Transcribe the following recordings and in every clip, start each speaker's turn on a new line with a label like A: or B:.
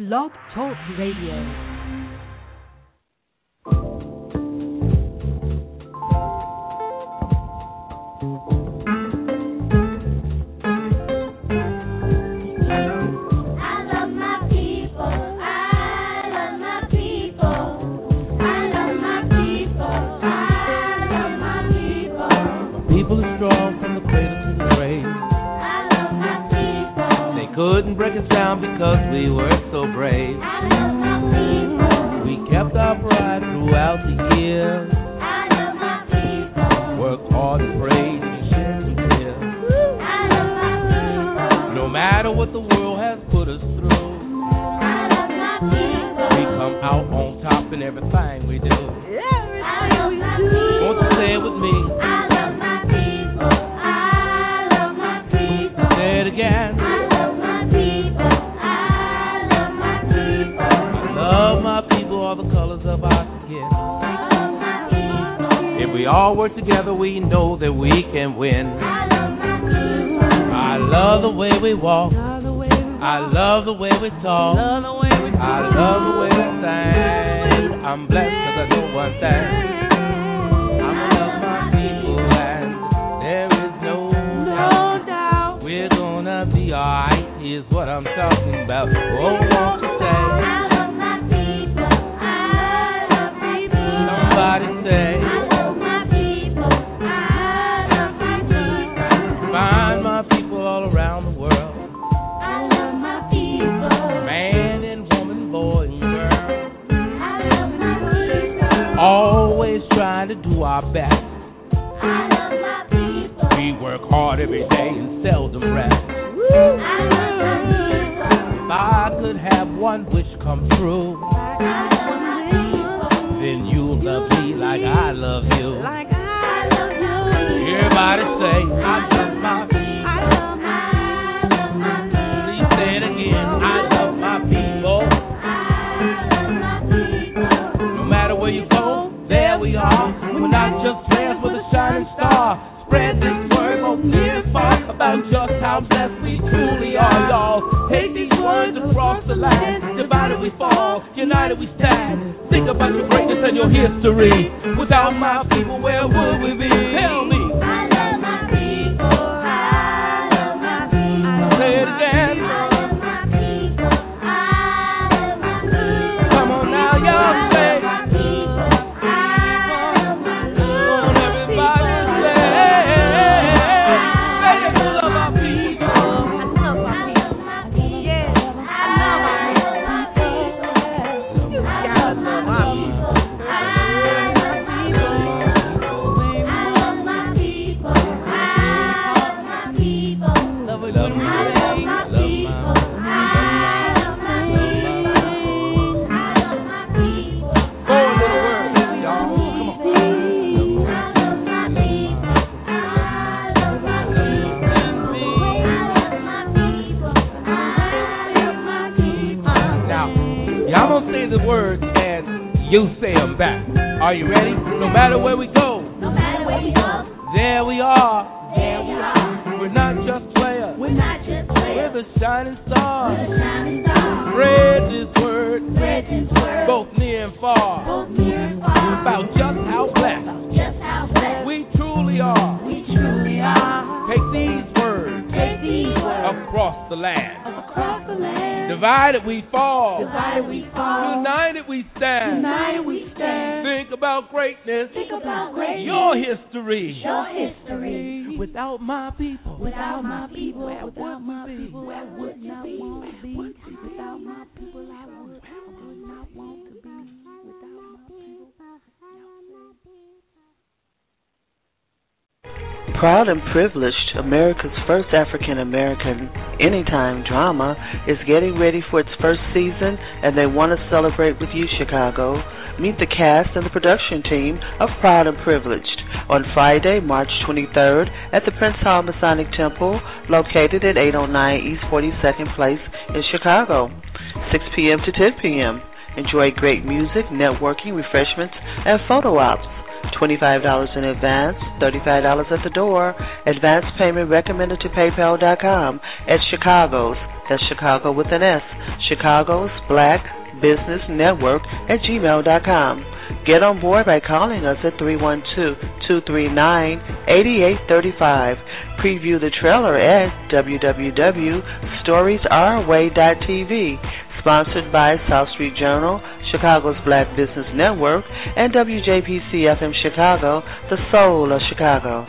A: Blog Talk Radio.
B: Break us down because we were so brave. We kept our pride throughout the years. Worked hard and prayed and shed some tears. No matter what the world has put us through, we come out on top in everything we do. Won't you say all work together, we know that we can win. I love the way we walk. I love the way we talk. I love the way we sing. I'm blessed because I know one thing. I'm love my people and there is no doubt. We're gonna be alright, is what I'm talking about. Oh, won't you say? Somebody Both near and far. Both near and far. About just how blessed.
C: About just how blessed.
B: We truly are.
C: We truly are.
B: Take these words.
C: Take these words.
B: Across the land.
C: Across the land.
B: Divided we fall.
C: Divided we fall.
B: United we stand.
C: United we stand.
B: Think about greatness.
C: Think about greatness.
B: Your history.
C: Your history.
B: Without my people.
C: Without my people.
B: Where
C: without
B: would
C: my people. Where would you be? Where would you be? Without my people, I would, I would not want
D: Proud and privileged, America's first African American anytime drama is getting ready for its first season, and they want to celebrate with you, Chicago. Meet the cast and the production team of Proud and Privileged on Friday, March 23rd at the Prince Hall Masonic Temple, located at 809 East 42nd Place in Chicago, 6 p.m. to 10 p.m. Enjoy great music, networking, refreshments, and photo ops. $25 in advance, $35 at the door. Advance payment recommended to PayPal.com at Chicago's
E: That's Chicago with an S. Chicago's Black Business Network at gmail.com. Get on board by calling us at 312-239-8835. Preview the trailer at www.storiesourway.tv. Sponsored by South Street Journal, Chicago's Black Business Network, and WJPC FM Chicago, the soul of Chicago.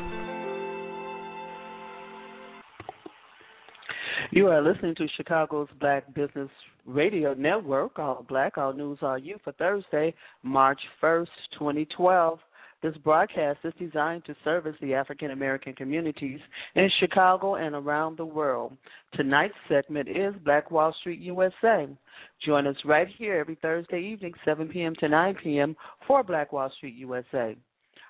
E: You are listening to Chicago's Black Business Radio Network, All Black, All News, All You, for Thursday, March 1st, 2012. This broadcast is designed to service the African American communities in Chicago and around the world. Tonight's segment is Black Wall Street USA. Join us right here every Thursday evening, 7 p.m. to 9 p.m. for Black Wall Street USA.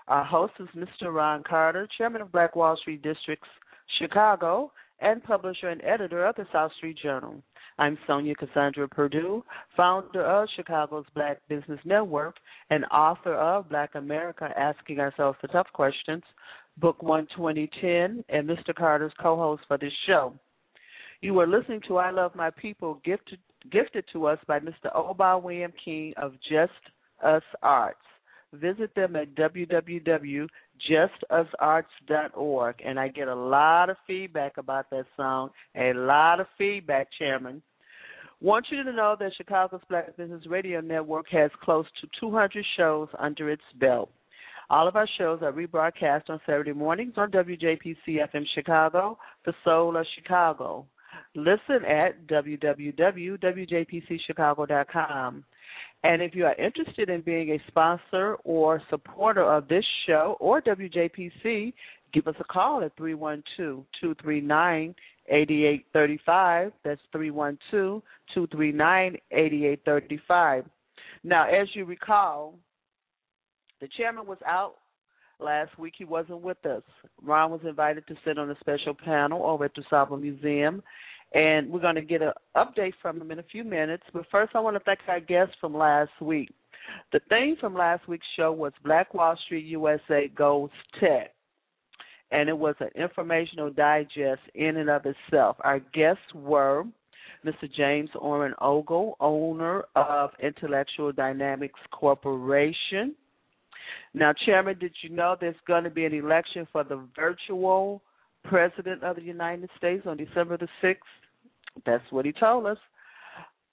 E: Our host is Mr. Ron Carter, Chairman of Black Wall Street Districts, Chicago, and publisher and editor of the South Street Journal. I'm Sonja Cassandra Perdue, founder of Chicago's Black Business Network and author of Black America Asking Ourselves the Tough Questions, Book 1 2010, and Mr. Carter's co host for this show. You are listening to I Love My People, gifted, gifted to us by Mr. Oba William King of Just Us Arts. Visit them at www.justusarts.org. And I get a lot of feedback about that song, a lot of feedback, Chairman. Want you to know that Chicago's Black Business Radio Network has close to 200 shows under its belt. All of our shows are rebroadcast on Saturday mornings on WJPC FM Chicago, the soul of Chicago. Listen at www.wjpcchicago.com. And if you are interested in being a sponsor or supporter of this show or WJPC, give us a call at 312 239 8835. That's 312 239 8835. Now, as you recall, the chairman was out last week. He wasn't with us. Ron was invited to sit on a special panel over at the DuSable Museum, and we're going to get an update from him in a few minutes. But first, I want to thank our guests from last week. The theme from last week's show was Black Wall Street USA Goes Tech and it was an informational digest in and of itself. Our guests were Mr. James Orrin Ogle, owner of Intellectual Dynamics Corporation. Now, Chairman, did you know there's going to be an election for the virtual President of the United States on December the 6th? That's what he told us.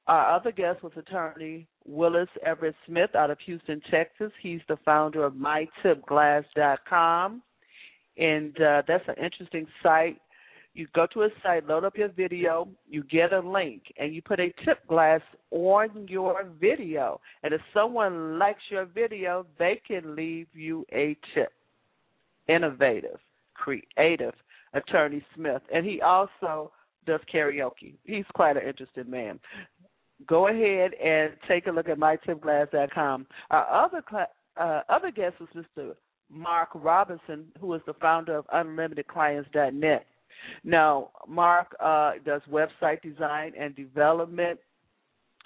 E: Our other guest was attorney Willis Everett Smith out of Houston, Texas. He's the founder of MyTipGlass.com and uh, that's an interesting site. You go to a site, load up your video, you get a link, and you put a tip glass on your video. And if someone likes your video, they can leave you a tip. Innovative, creative, Attorney Smith. And he also does karaoke. He's quite an interesting man. Go ahead and take a look at mytipglass.com. Our other cl- uh, other guest was Mr. Mark Robinson, who is the founder of UnlimitedClients.net. Now, Mark uh, does website design and development.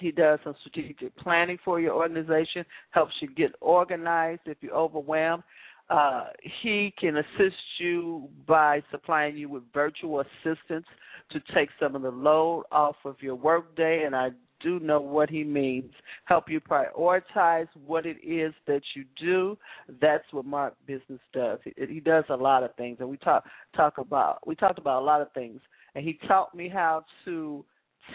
E: He does some strategic planning for your organization, helps you get organized if you're overwhelmed. Uh, he can assist you by supplying you with virtual assistants to take some of the load off of your workday, and I do know what he means. Help you prioritize what it is that you do. That's what Mark Business does. He, he does a lot of things, and we talk talk about we talked about a lot of things. And he taught me how to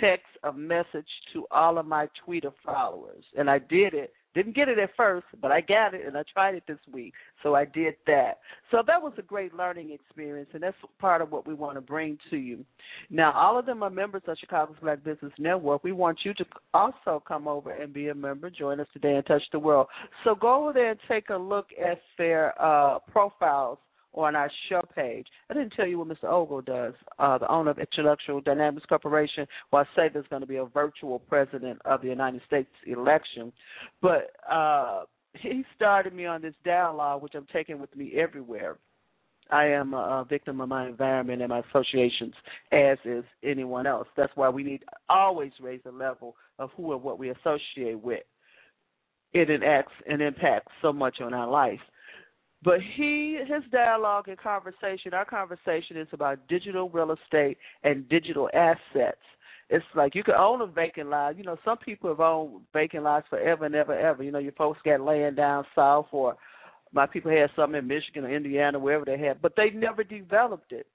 E: text a message to all of my Twitter followers, and I did it didn't get it at first, but I got it and I tried it this week. So I did that. So that was a great learning experience, and that's part of what we want to bring to you. Now, all of them are members of Chicago's Black Business Network. We want you to also come over and be a member. Join us today and touch the world. So go over there and take a look at their uh, profiles on our show page. I didn't tell you what Mr. Ogle does, uh, the owner of Intellectual Dynamics Corporation. Well, I say there's going to be a virtual president of the United States election, but uh, he started me on this dialogue, which I'm taking with me everywhere. I am a victim of my environment and my associations, as is anyone else. That's why we need always raise the level of who and what we associate with. It enacts and impacts so much on our life. But he, his dialogue and conversation, our conversation is about digital real estate and digital assets. it's like you can own a vacant lot. You know, some people have owned vacant lots forever and ever, ever. You know, your folks got land down south, or my people had something in Michigan or Indiana, wherever they had, but they never developed it.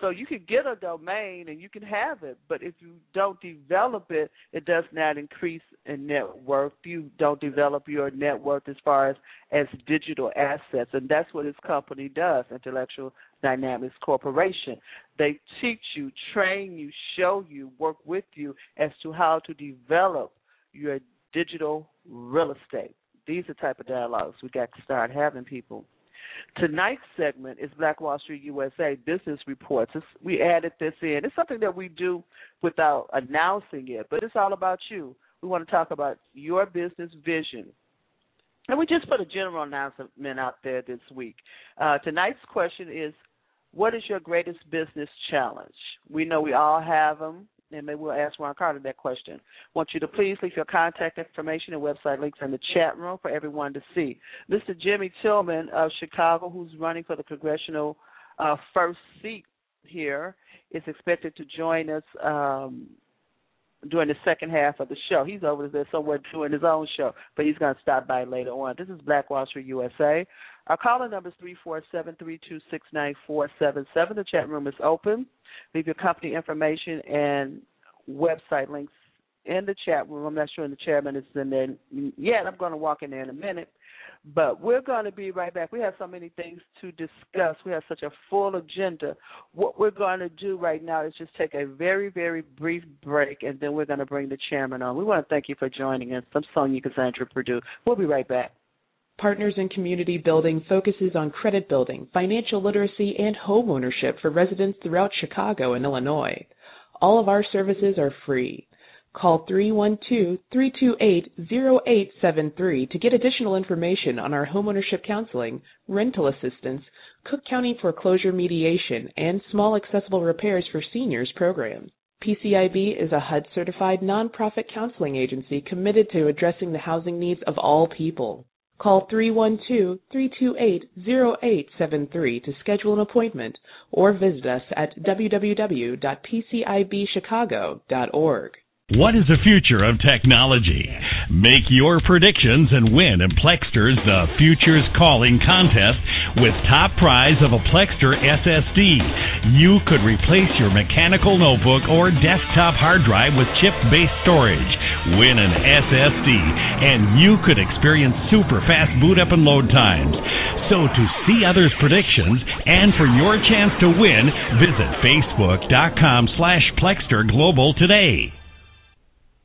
E: So you can get a domain and you can have it, but if you don't develop it, it does not increase in net worth. You don't develop your net worth as far as as digital assets, and that's what this company does, Intellectual Dynamics Corporation. They teach you, train you, show you, work with you as to how to develop your digital real estate. These are the type of dialogues we got to start having people. Tonight's segment is Black Wall Street USA Business Reports. It's, we added this in. It's something that we do without announcing it, but it's all about you. We want to talk about your business vision. And we just put a general announcement out there this week. Uh, tonight's question is What is your greatest business challenge? We know we all have them and maybe we'll ask Ron Carter that question. Want you to please leave your contact information and website links in the chat room for everyone to see. Mr. Jimmy Tillman of Chicago, who's running for the congressional uh, first seat here, is expected to join us um, during the second half of the show. He's over there somewhere doing his own show, but he's going to stop by later on. This is Black Wall Street USA. Our caller number is three four seven three two six nine four seven seven. The chat room is open. Leave your company information and website links in the chat room. I'm not sure the chairman is in there yet. I'm going to walk in there in a minute. But we're going to be right back. We have so many things to discuss. We have such a full agenda. What we're going to do right now is just take a very, very brief break, and then we're going to bring the chairman on. We want to thank you for joining us. I'm Sonja Cassandra Perdue. We'll be right back.
F: Partners in Community Building focuses on credit building, financial literacy, and home ownership for residents throughout Chicago and Illinois. All of our services are free. Call 312-328-0873 to get additional information on our homeownership counseling, rental assistance, Cook County foreclosure mediation, and small accessible repairs for seniors programs. PCIB is a HUD certified nonprofit counseling agency committed to addressing the housing needs of all people. Call 312-328-0873 to schedule an appointment or visit us at www.pcibchicago.org.
G: What is the future of technology? Make your predictions and win in Plextor's The Future's Calling contest with top prize of a Plextor SSD. You could replace your mechanical notebook or desktop hard drive with chip-based storage. Win an SSD and you could experience super fast boot up and load times. So to see others' predictions and for your chance to win, visit facebook.com slash Plextor Global today.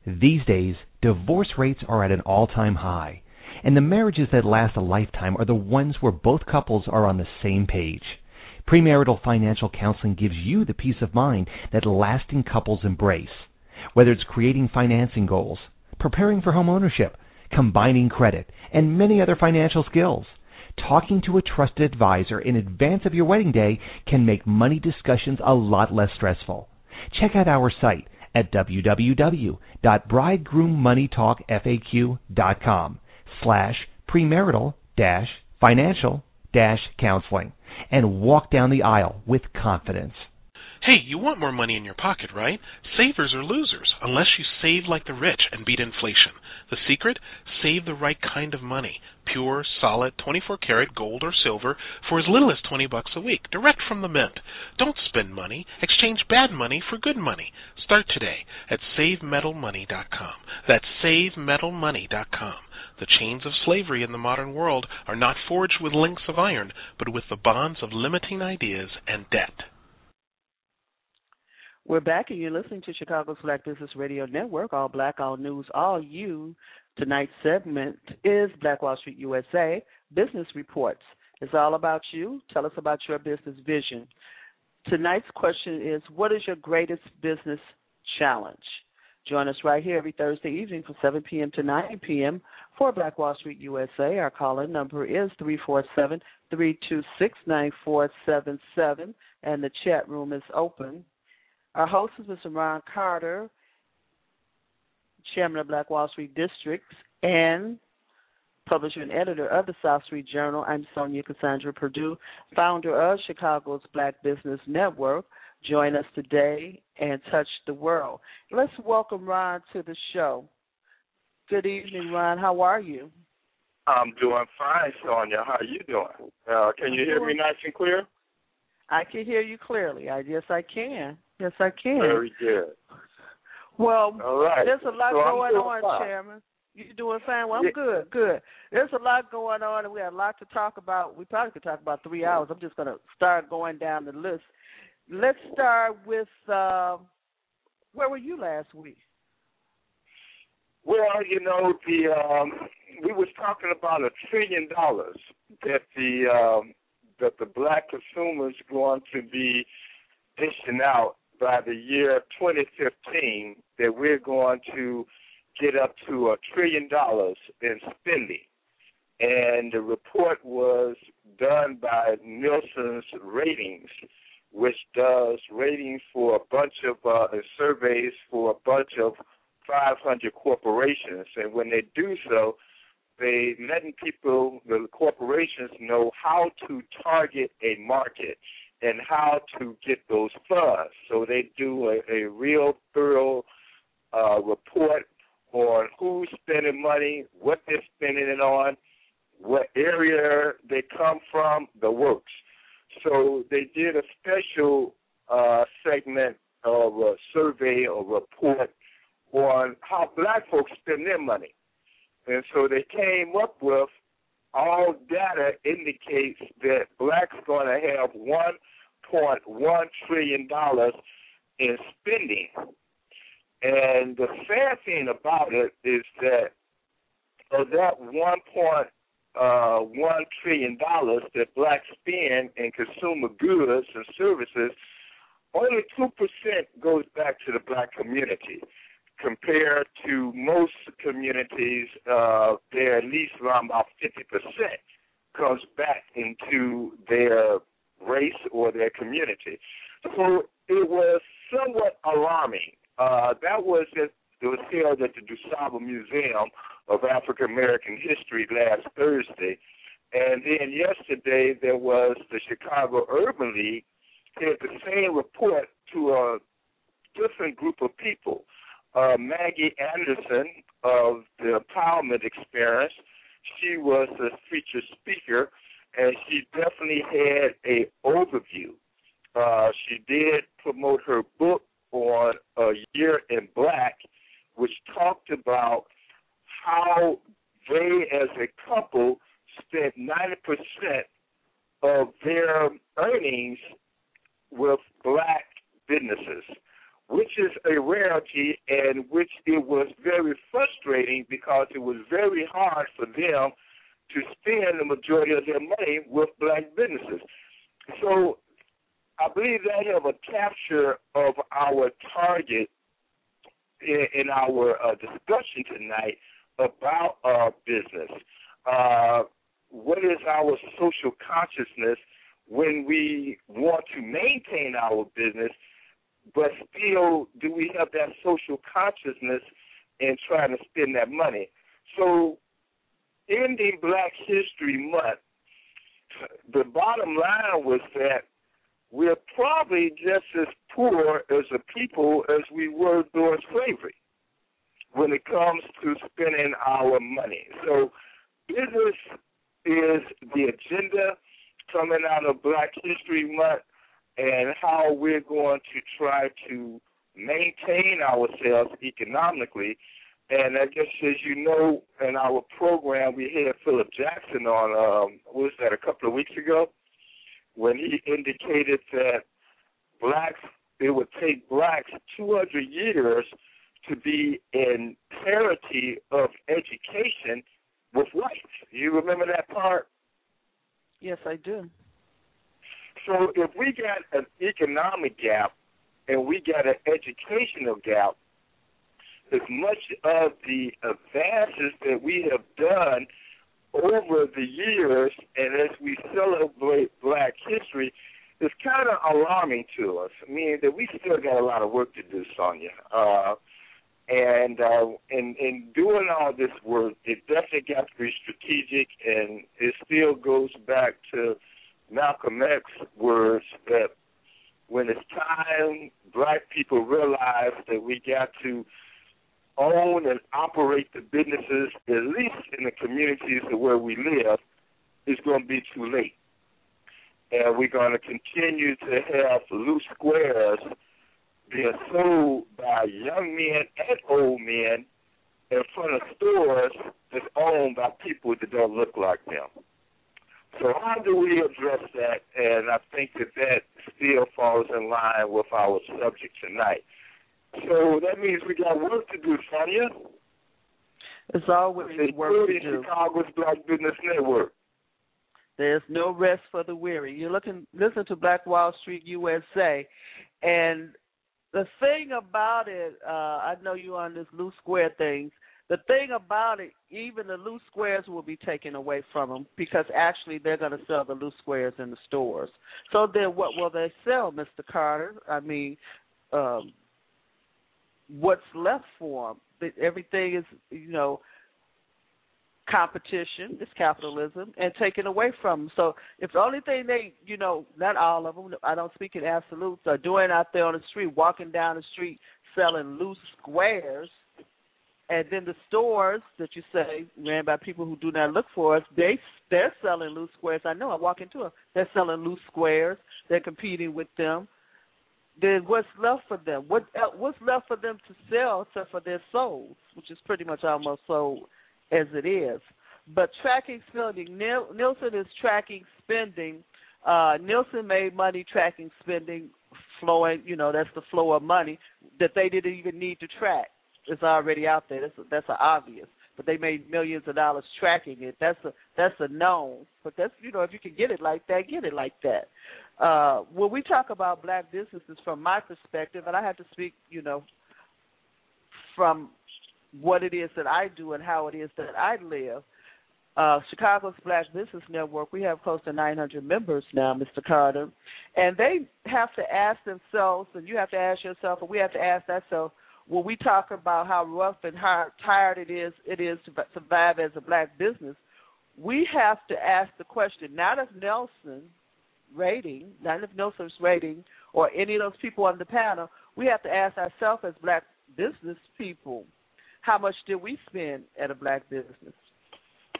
H: These days, divorce rates are at an all time high, and the marriages that last a lifetime are the ones where both couples are on the same page. Premarital financial counseling gives you the peace of mind that lasting couples embrace. Whether it's creating financing goals, preparing for home ownership, combining credit, and many other financial skills. Talking to a trusted advisor in advance of your wedding day can make money discussions a lot less stressful. Check out our site at www.bridegroommoneytalkfaq.com slash premarital dash financial dash counseling and walk down the aisle with confidence.
I: Hey, you want more money in your pocket, right? Savers are losers unless you save like the rich and beat inflation. The secret? Save the right kind of money. Pure, solid, 24 karat gold or silver for as little as 20 bucks a week, direct from the mint. Don't spend money. Exchange bad money for good money. Start today at savemetalmoney.com. That's savemetalmoney.com. The chains of slavery in the modern world are not forged with links of iron, but with the bonds of limiting ideas and debt.
E: We're back, and you're listening to Chicago's Black Business Radio Network, all black, all news, all you. Tonight's segment is Black Wall Street USA Business Reports. It's all about you. Tell us about your business vision. Tonight's question is What is your greatest business challenge? Join us right here every Thursday evening from 7 p.m. to 9 p.m. for Black Wall Street USA. Our call in number is 347 326 9477, and the chat room is open. Our host is Mr. Ron Carter, Chairman of Black Wall Street Districts and publisher and editor of the South Street Journal. I'm Sonja Cassandra Perdue, founder of Chicago's Black Business Network.
D: join us today and touch the world. Let's welcome Ron to the show. Good evening, Ron. How are you?
J: I'm doing fine, Sonja. How are you doing? Uh, can you hear me nice and clear?
D: I can hear you clearly. I yes, I can. Yes, I can.
J: Very good.
D: Well,
J: All right.
D: there's a lot
J: so
D: going on,
J: fine.
D: Chairman. You doing fine? Well, I'm
J: Yeah.
D: good, good. There's a lot going on, and we have a lot to talk about. We probably could talk about three hours. I'm just going to start going down the list. Let's start with uh, where were you last week?
J: Well, you know, the um, we was talking about a trillion dollars that the um, that the black consumers going to be dishing out by the year 2015. That we're going to get up to a trillion dollars in spending. And the report was done by Nielsen's Ratings, which does ratings for a bunch of uh, surveys for a bunch of 500 corporations. And when they do so, they letting people, the corporations, know how to target a market and how to get those funds. So they do a, a real thorough uh, report on who's spending money, what they're spending it on, what area they come from, the works. So they did a special uh, segment of a survey or report on how black folks spend their money. And so they came up with all data indicates that blacks going to have $1.1 trillion in spending. And the sad thing about it is that of that one point uh, one trillion dollars that blacks spend in consumer goods and services, only two percent goes back to the black community. Compared to most communities, uh, they're at least around about fifty percent comes back into their race or their community. So it was somewhat alarming. Uh, that was just it was held at the DuSable Museum of African American History last Thursday. And then yesterday there was the Chicago Urban League did the same report to a different group of people. Uh, Maggie Anderson of the Empowerment Experiment, she was the featured speaker, and she definitely had a overview. Uh, she did promote her book on A Year in Black, which talked about how they, as a couple, spent 90% of their earnings with black businesses, which is a rarity and which it was very frustrating because it was very hard for them to spend the majority of their money with black businesses. So I believe that have a capture of our target in, in our uh, discussion tonight about our business. Uh, what is our social consciousness when we want to maintain our business, but still do we have that social consciousness in trying to spend that money? So, ending Black History Month, the bottom line was that we're probably just as poor as a people as we were during slavery when it comes to spending our money. So business is the agenda coming out of Black History Month and how we're going to try to maintain ourselves economically. And I guess, as you know, in our program, we had Philip Jackson on, um, what was that, a couple of weeks ago, when he indicated that blacks, it would take blacks 200 years to be in parity of education with whites. You remember that part?
D: Yes, I do.
J: So if we got an economic gap and we got an educational gap, as much of the advances that we have done over the years and as we celebrate black history, is kind of alarming to us. I mean, that we still got a lot of work to do, Sonja. Uh, and uh, in in doing all this work, it definitely got to be strategic, and it still goes back to Malcolm X words that when it's time black people realize that we got to own and operate the businesses, at least in the communities where we live, it's going to be too late. And we're going to continue to have loose squares being sold by young men and old men in front of stores that's owned by people that don't look like them. So how do we address that? And I think that that still falls in line with our subject tonight. So that means we got work to do, Sonja.
E: It's always work to do.
J: Chicago's Black Business Network.
E: There's no rest for the weary. You're looking listen to Black Wall Street USA, and the thing about it, uh, I know you're on this loose square things. The thing about it, even the loose squares will be taken away from them because actually they're going to sell the loose squares in the stores. So then, what will they sell, Mr. Carter? I mean, um, what's left for them? Everything is, you know, competition, it's capitalism, and taken away from them. So if the only thing they, you know, not all of them, I don't speak in absolutes, are doing out there on the street, walking down the street selling loose squares, and then the stores that you say ran by people who do not look for us, they they're selling loose squares. I know. I walk into them. They're selling loose squares. They're competing with them. Then what's left for them? What what's left for them to sell except for their souls, which is pretty much almost sold as it is. But tracking spending, Nielsen is tracking spending. Uh, Nielsen made money tracking spending, flowing. You know, that's the flow of money that they didn't even need to track. It's already out there. That's that's obvious. But they made millions of dollars tracking it. That's a that's a known. But that's you know if you can get it like that, get it like that. Uh, when we talk about black businesses, from my perspective, and I have to speak, you know, from what it is that I do and how it is that I live. Uh, Chicago's Black Business Network, we have close to 900 members now, Mr. Carter, and they have to ask themselves, and you have to ask yourself, and we have to ask ourselves, when we talk about how rough and how tired it is, it is to survive as a black business, we have to ask the question, not of Nelson rating, not of Nelson's rating, or any of those people on the panel, we have to ask ourselves as black business people, how much did we spend at a black business?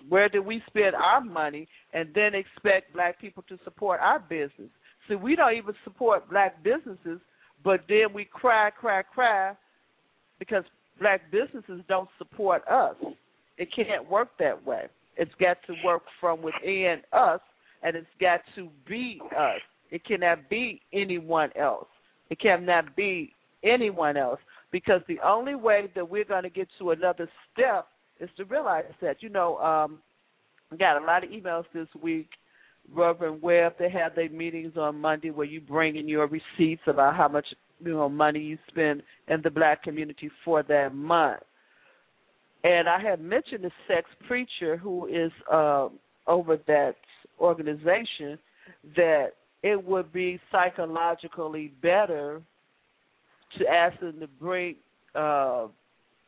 E: Where did we spend our money and then expect black people to support our business? See, we don't even support black businesses, but then we cry, cry, cry because black businesses don't support us. It can't work that way. It's got to work from within us, and it's got to be us. It cannot be anyone else. It cannot be anyone else because the only way that we're going to get to another step is to realize that you know um I got a lot of emails this week Reverend Webb they have their meetings on Monday where you bring in your receipts about how much you know money you spend in the black community for that month and I had mentioned the sex preacher who is uh, over that organization that it would be psychologically better to ask them to bring uh,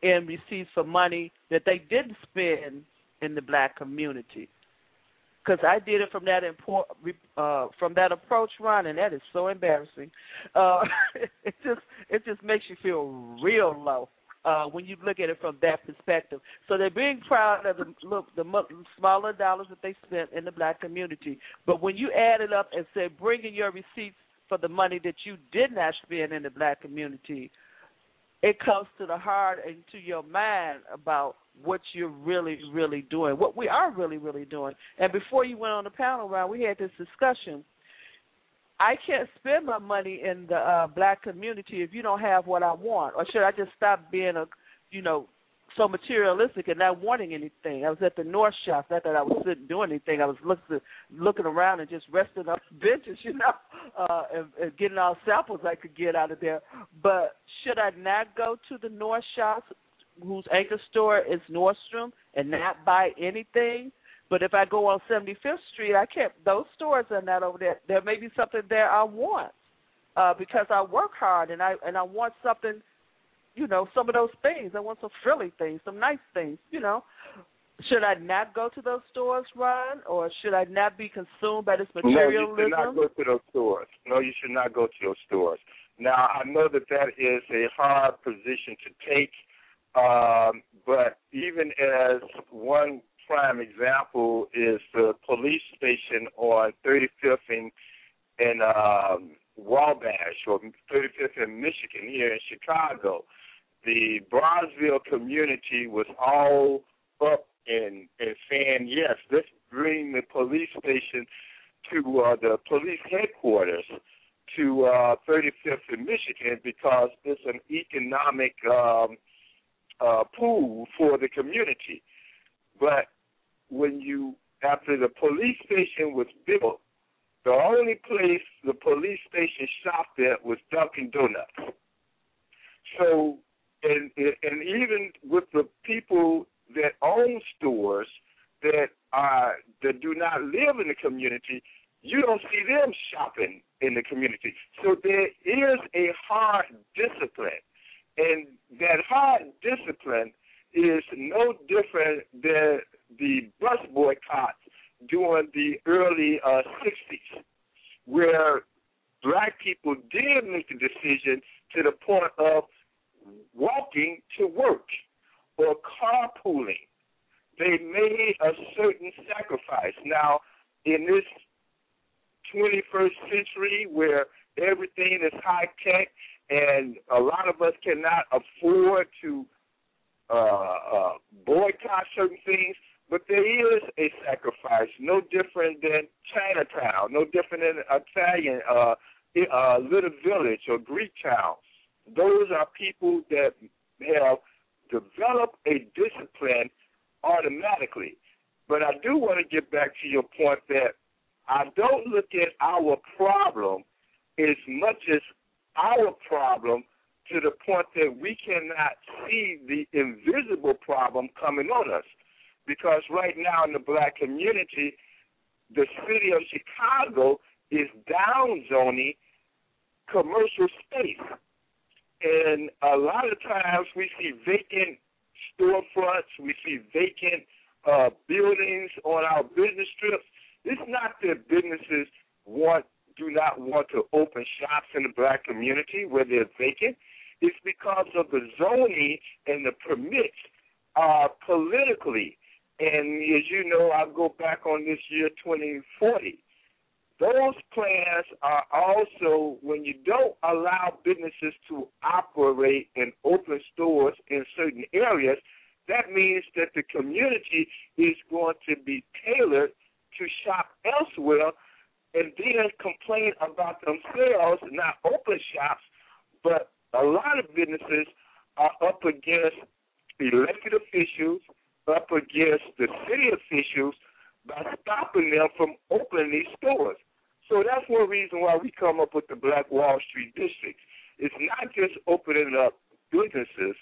E: in receipts for money that they didn't spend in the black community. Because I did it from that import, uh, from that approach run, and that is so embarrassing. Uh, it just it just makes you feel real low uh, when you look at it from that perspective. So they're being proud of the look the smaller dollars that they spent in the black community. But when you add it up and say, bring in your receipts for the money that you did not spend in the black community, it comes to the heart and to your mind about what you're really, really doing, what we are really, really doing. And before you went on the panel round, we had this discussion. I can't spend my money in the uh, black community if you don't have what I want, or should I just stop being a, you know, so materialistic and not wanting anything. I was at the North Shop. Not that I was sitting doing anything. I was looking looking around and just resting up benches, you know, uh, and, and getting all samples I could get out of there. But should I not go to the North Shops, whose anchor store is Nordstrom, and not buy anything? But if I go on 75th Street, I can't. Those stores are not over there. There may be something there I want uh, because I work hard and I and I want something you know, some of those things. I want some frilly things, some nice things, you know.
D: should I not go to those stores, Ron, or should I not be consumed by this materialism?
J: No, you should not go to those stores. No, you should not go to those stores. Now, I know that that is a hard position to take, um, but even as one prime example is the police station on 35th and in um, Wabash or 35th and Michigan here in Chicago. The Bronzeville community was all up and and saying yes, let's bring the police station to uh, the police headquarters to uh, 35th in Michigan because it's an economic um, uh, pool for the community. But when you after the police station was built, the only place the police station shopped at was Dunkin' Donuts. So, and and even with the people that own stores that are that do not live in the community, you don't see them shopping in the community. So there is a hard discipline, and that hard discipline is no different than the bus boycotts during the early uh, 60s, where black people did make the decision to the point of walking to work or carpooling. They made a certain sacrifice. Now, in this 21st century where everything is high tech and a lot of us cannot afford to uh, uh, boycott certain things, but there is a sacrifice, no different than Chinatown, no different than Italian, uh, uh, Little Village or Greek Town. Those are people that have developed a discipline automatically. But I do want to get back to your point that I don't look at our problem as much as our problem to the point that we cannot see the invisible problem coming on us. Because right now in the black community, the city of Chicago is downzoning commercial space. And a lot of times we see vacant storefronts, we see vacant uh, buildings on our business strips. It's not that businesses want do not want to open shops in the black community where they're vacant. It's because of the zoning and the permits uh, politically. And as you know, I'll go back on this year 2040. Those plans are also when you don't allow businesses to operate and open stores in certain areas, that means that the community is going to be tailored to shop elsewhere and then complain about themselves not open shops, but a lot of businesses are up against elected officials, up against the city officials by stopping them from opening these stores. So that's one reason why we come up with the Black Wall Street districts. It's not just opening up businesses,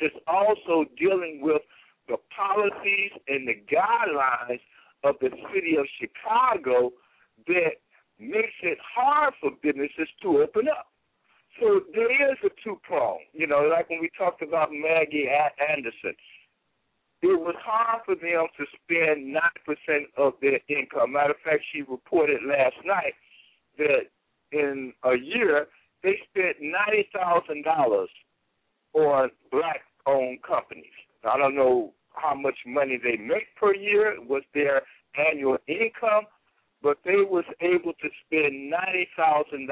J: it's also dealing with the policies and the guidelines of the city of Chicago that makes it hard for businesses to open up. So there is a two prong. You know, like when we talked about Maggie Anderson, it was hard for them to spend 9% of their income. Matter of fact, she reported last night that in a year they spent $90,000 on black owned companies. I don't know how much money they make per year, what's their annual income, but they was able to spend $90,000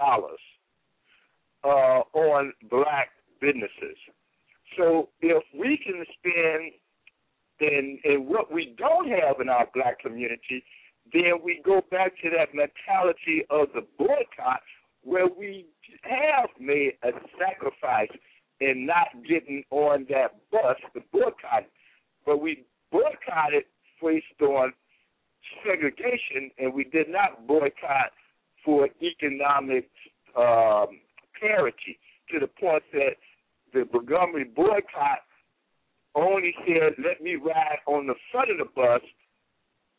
J: uh, on black businesses. So if we can spend in, in what we don't have in our black community, then we go back to that mentality of the boycott where we have made a sacrifice in not getting on that bus, the boycott, but we boycotted based on segregation and we did not boycott for economic um, parity to the point that the Montgomery boycott only said, let me ride on the front of the bus,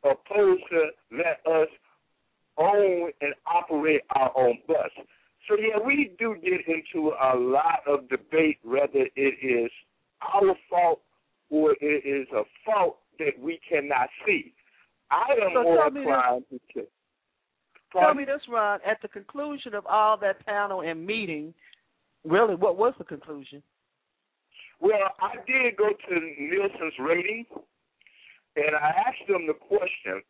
J: opposed to let us own and operate our own bus. So, yeah, we do get into a lot of debate whether it is our fault or it is a fault that we cannot see. I am
E: so
J: more
E: tell me
J: inclined to say.
E: Tell me this, Ron. At the conclusion of all that panel and meeting, really, what was the conclusion?
J: Well, I did go to Nielsen's rating, and I asked them the question: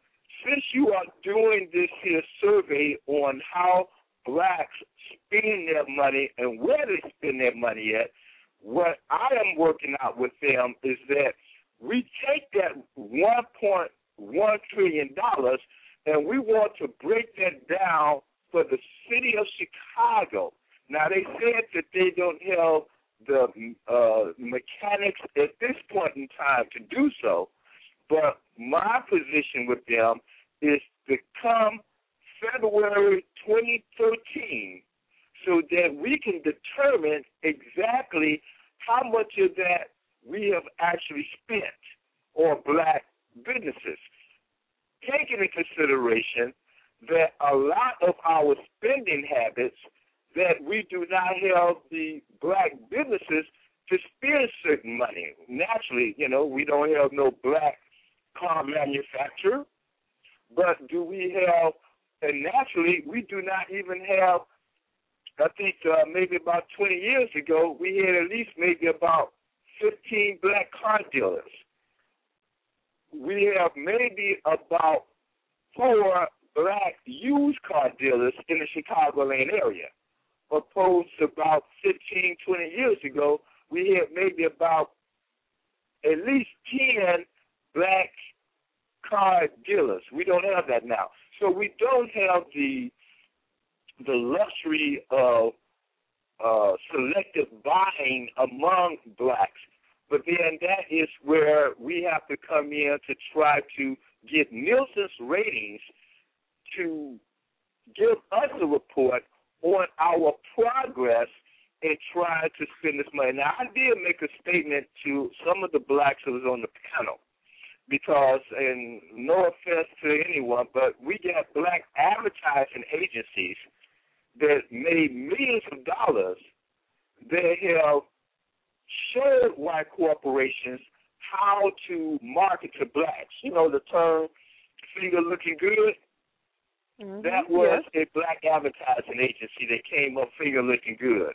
J: since you are doing this here survey on how blacks spend their money and where they spend their money at, what I am working out with them is that we take that one point one trillion dollars and we want to break that down for the city of Chicago. Now they said that they don't have the uh, mechanics at this point in time to do so, but my position with them is to come February 2013 so that we can determine exactly how much of that we have actually spent on black businesses. Taking into consideration that a lot of our spending habits that we do not help the black businesses to spend certain money. Naturally, you know, we don't have no black car manufacturer, but do we have, and naturally, we do not even have, I think uh, maybe about 20 years ago, we had at least maybe about 15 black car dealers. We have maybe about four black used car dealers in the Chicagoland area opposed to about 15, 20 years ago, we had maybe about at least 10 black car dealers. We don't have that now. So we don't have the the luxury of uh, selective buying among blacks. But then that is where we have to come in to try to get Nielsen's ratings to give us a report on our progress in trying to spend this money. Now, I did make a statement to some of the blacks who was on the panel because, and no offense to anyone, but we got black advertising agencies that made millions of dollars that have showed white corporations how to market to blacks. You know, the term finger looking good
E: Mm-hmm.
J: that was
E: yes.
J: a black advertising agency that came up finger looking good.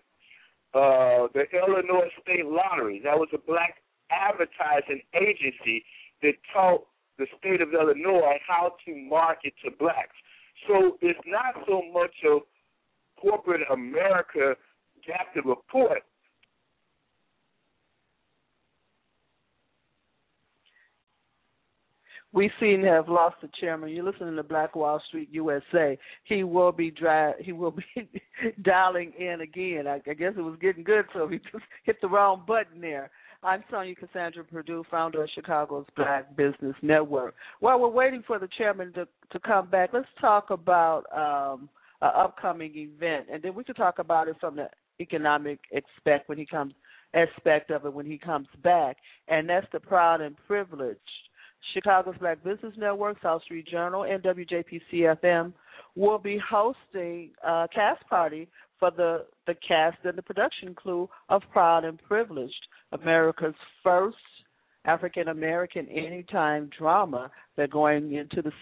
J: Uh, the Illinois State Lottery, that was a black advertising agency that taught the state of Illinois how to market to blacks. So it's not so much of corporate America got the report.
E: We seem to have lost the chairman. You're listening to Black Wall Street USA. He will be dry, he will be dialing in again. I, I guess it was getting good, so he just hit the wrong button there. I'm Sonja Cassandra Perdue, founder of Chicago's Black Business Network. While we're waiting for the chairman to to come back, let's talk about um, an upcoming event, and then we can talk about it from the economic aspect when he comes aspect of it when he comes back, and that's the proud and privileged Chicago's Black Business Network, South Street Journal, and WJPC FM will be hosting a cast party for the, the cast and the production crew of Proud and Privileged, America's first African American anytime drama. They're going into the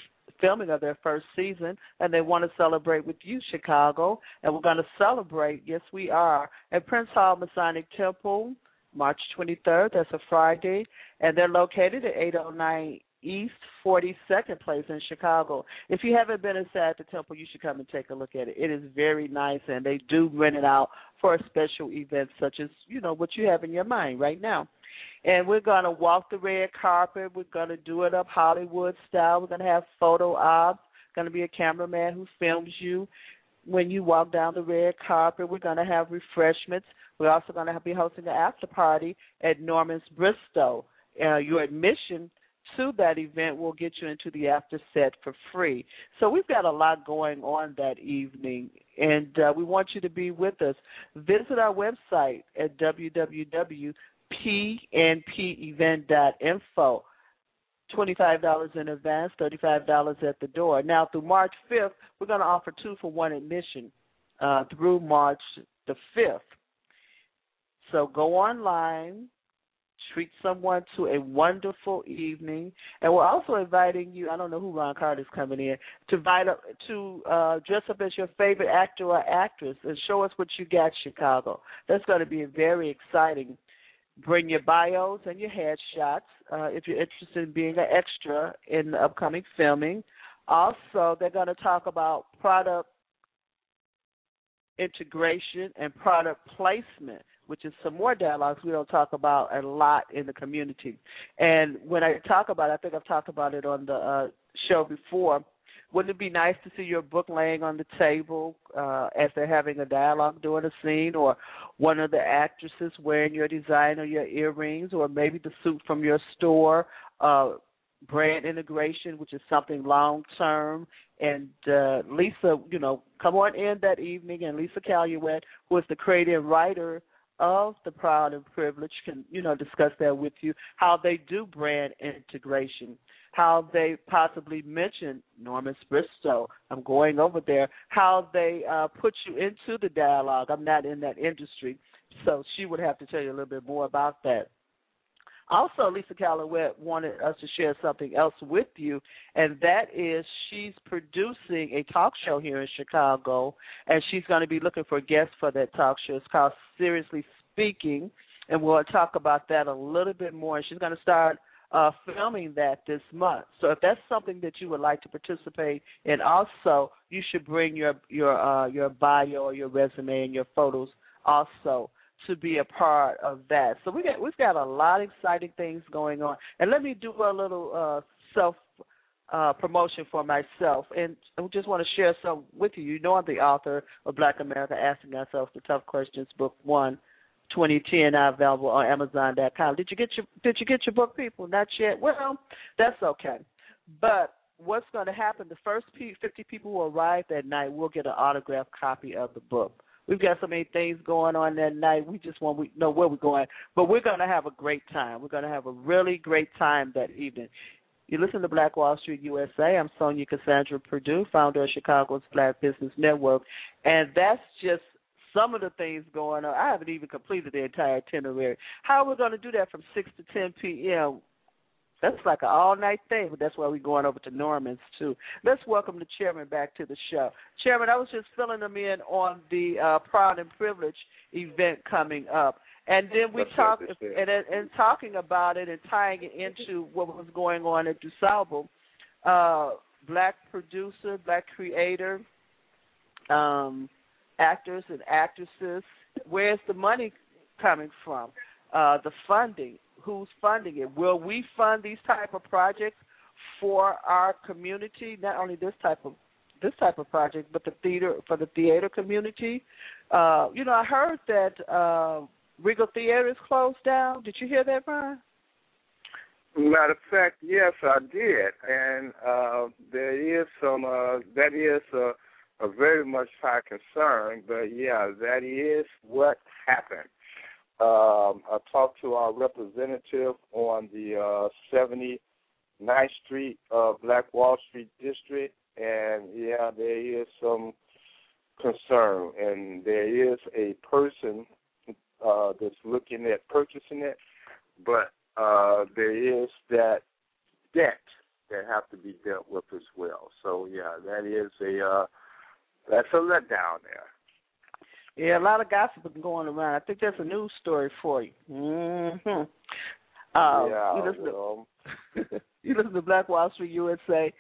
E: filming of their first season, and they want to celebrate with you, Chicago. And we're going to celebrate, yes, we are, at Prince Hall Masonic Temple March 23rd. That's a Friday, and they're located at 809 East 42nd Place in Chicago. If you haven't been inside the temple, you should come and take a look at it. It is very nice, and they do rent it out for a special events such as you know what you have in your mind right now. And we're gonna walk the red carpet. We're gonna do it up Hollywood style. We're gonna have photo ops. To be a cameraman who films you when you walk down the red carpet. We're going to have refreshments. We're also going to be hosting an after party at Norman's Bistro. Uh, your admission to that event will get you into the after set for free. So we've got a lot going on that evening, and uh, we want you to be with us. Visit our website at www.pnpevent.info. $25 in advance, $35 at the door. Now, through March 5th, we're going to offer two for one admission uh, through March the 5th. So go online, treat someone to a wonderful evening. And we're also inviting you, I don't know who Ron Carter is coming in, to invite to uh, dress up as your favorite actor or actress and show us what you got, Chicago. That's going to be very exciting. Bring your bios and your headshots uh, if you're interested in being an extra in the upcoming filming. Also, they're going to talk about product integration and product placement, which is some more dialogues we don't talk about a lot in the community. And when I talk about it, I think I've talked about it on the uh, show before. Wouldn't it be nice to see your book laying on the table uh, as they're having a dialogue during a scene, or one of the actresses wearing your design or your earrings, or maybe the suit from your store, uh, brand integration, which is something long term. And uh, Lisa, you know, come on in that evening, and Lisa Calumet, who is the creative writer of the Proud and Privileged, can you know discuss that with you. How they do brand integration, how they possibly mention Norman Bistro. I'm going over there. How they uh, put you into the dialogue. I'm not in that industry, so she would have to tell you a little bit more about that. Also, Lisa Calumet wanted us to share something else with you, and that is she's producing a talk show here in Chicago, and she's going to be looking for guests for that talk show. It's called Seriously Speaking, and we'll talk about that a little bit more. She's going to start uh, filming that this month. So if that's something that you would like to participate in, also you should bring your your uh, your bio or your resume and your photos also to be a part of that. So we got we've got a lot of exciting things going on. And let me do a little uh, self uh, promotion for myself, and I just want to share some with you. You know, I'm the author of Black America Asking Ourselves the Tough Questions, Book One. 2010 now available on Amazon.com. Did you get your Did you get your book, people? Not yet. Well, that's okay. But what's going to happen? The first 50 people who arrive that night will get an autographed copy of the book. We've got so many things going on that night. We just want to know where we're going. But we're going to have a great time. We're going to have a really great time that evening. You listen to Black Wall Street USA. I'm Sonja Cassandra Perdue, founder of Chicago's Black Business Network. And that's just some of the things going on. I haven't even completed the entire itinerary. How are we going to do that from 6 to 10 p.m.? That's like an all night thing, but that's why we're going over to Norman's too. Let's welcome the chairman back to the show. Chairman, I was just filling them in on the uh, Proud and Privileged event coming up. And then we talked and, and talking about it and tying it into what was going on at DuSable. Uh, black producer, black creator, um, actors and actresses. Where's the money coming from? Uh, the funding who's funding it. Will we fund these type of projects for our community? Not only this type of this type of project, but the theater for the theater community. Uh, you know, I heard that uh, Regal Theater is closed down. Did you hear that, Brian?
J: Matter of fact, yes, I did, and uh, there is some. Uh, that is a, a very much high concern, but yeah, that is what happened. Um, I talked to our representative on the uh, 79th Street uh, Black Wall Street district, and yeah, there is some concern, and there is a person uh, that's looking at purchasing it, but uh, there is that debt that have to be dealt with as well. So yeah, that is a uh, that's a letdown there.
E: Yeah, a lot of gossip going around. I think that's a news story for you. Mm-hmm. Um,
J: yeah,
E: you listen,
J: well.
E: to, you listen to Black Wall Street USA,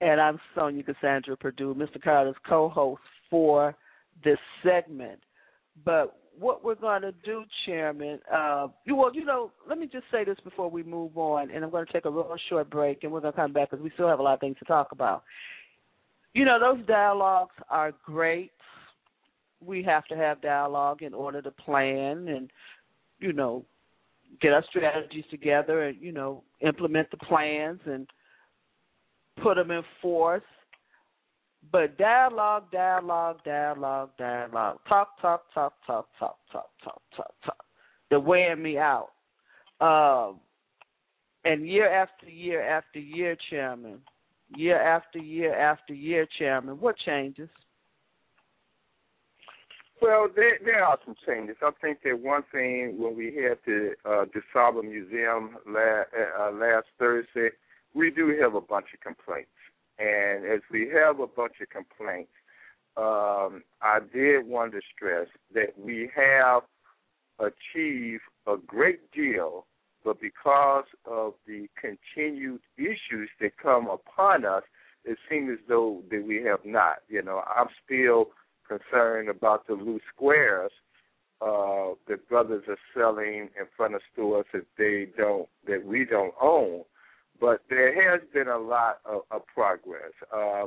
E: and I'm Sonja Cassandra Perdue, Mr. Carter's co-host for this segment. But what we're going to do, Chairman, uh, you, well, you know, let me just say this before we move on, and I'm going to take a real short break, and we're going to come back because we still have a lot of things to talk about. You know, those dialogues are great. We have to have dialogue in order to plan and you know get our strategies together and you know implement the plans and put them in force. But dialogue dialogue dialogue dialogue. Talk talk talk talk talk talk talk talk talk. They're wearing me out. Um and year after year after year chairman year after year after year chairman what changes
J: Well, there, there are some changes. I think that one thing when we had the uh, DuSable Museum last, uh, last Thursday, we do have a bunch of complaints. And as we have a bunch of complaints, um, I did want to stress that we have achieved a great deal, but because of the continued issues that come upon us, it seems as though that we have not. You know, I'm still concerned about the loose squares uh, that brothers are selling in front of stores that they don't that we don't own. But there has been a lot of, of progress. Uh,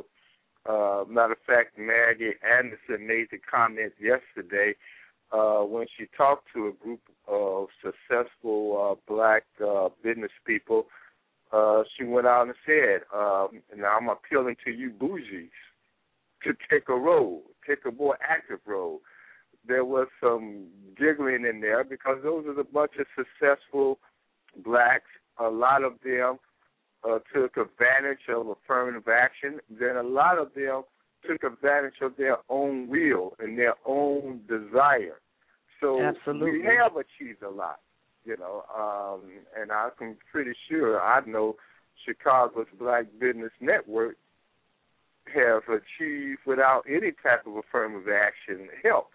J: uh, matter of fact, Maggie Anderson made the comment yesterday uh, when she talked to a group of successful uh, black uh, business people. Uh, she went out and said, um, "Now I'm appealing to you bougies to take a role, take a more active role." There was some giggling in there because those are a bunch of successful blacks. A lot of them uh, took advantage of affirmative action, then a lot of them took advantage of their own will and their own desire. So
E: Absolutely.
J: we have achieved a lot, you know, um, and I'm pretty sure I know Chicago's Black Business Network have achieved without any type of affirmative action help.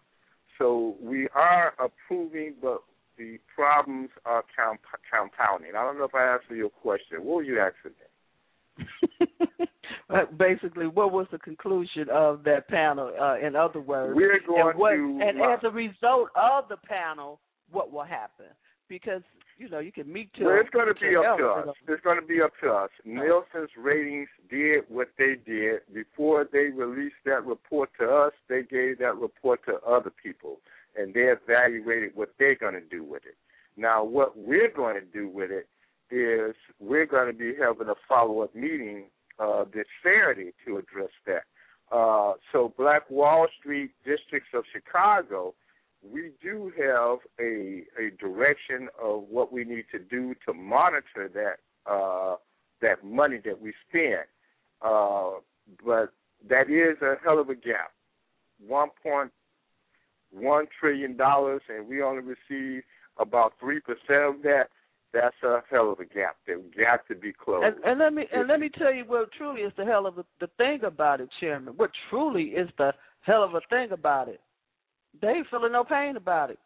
J: So we are approving, but the problems are comp- compounding. I don't know if I answered your question. What were you asking?
E: Basically, what was the conclusion of that panel? Uh, in other words,
J: we're going
E: and what,
J: to
E: and as a result of the panel, what will happen? Because you know you can meet to.
J: Well, it's going to be up to us. It's going to be up to us. Nielsen's ratings did what they did before they released that report to us. They gave that report to other people and they evaluated what they're going to do with it. Now, what we're going to do with it is we're going to be having a follow-up meeting uh, this Saturday to address that. Uh, so, Black Wall Street districts of Chicago, we do have a a direction of what we need to do to monitor that uh, that money that we spend. Uh, but that is a hell of a gap. One point one trillion dollars and we only receive about three percent of that, that's a hell of a gap that got to be closed.
E: And, and let me and let me tell you what truly is the hell of a, the thing about it, Chairman. What truly is the hell of a thing about it? They ain't feeling no pain about it.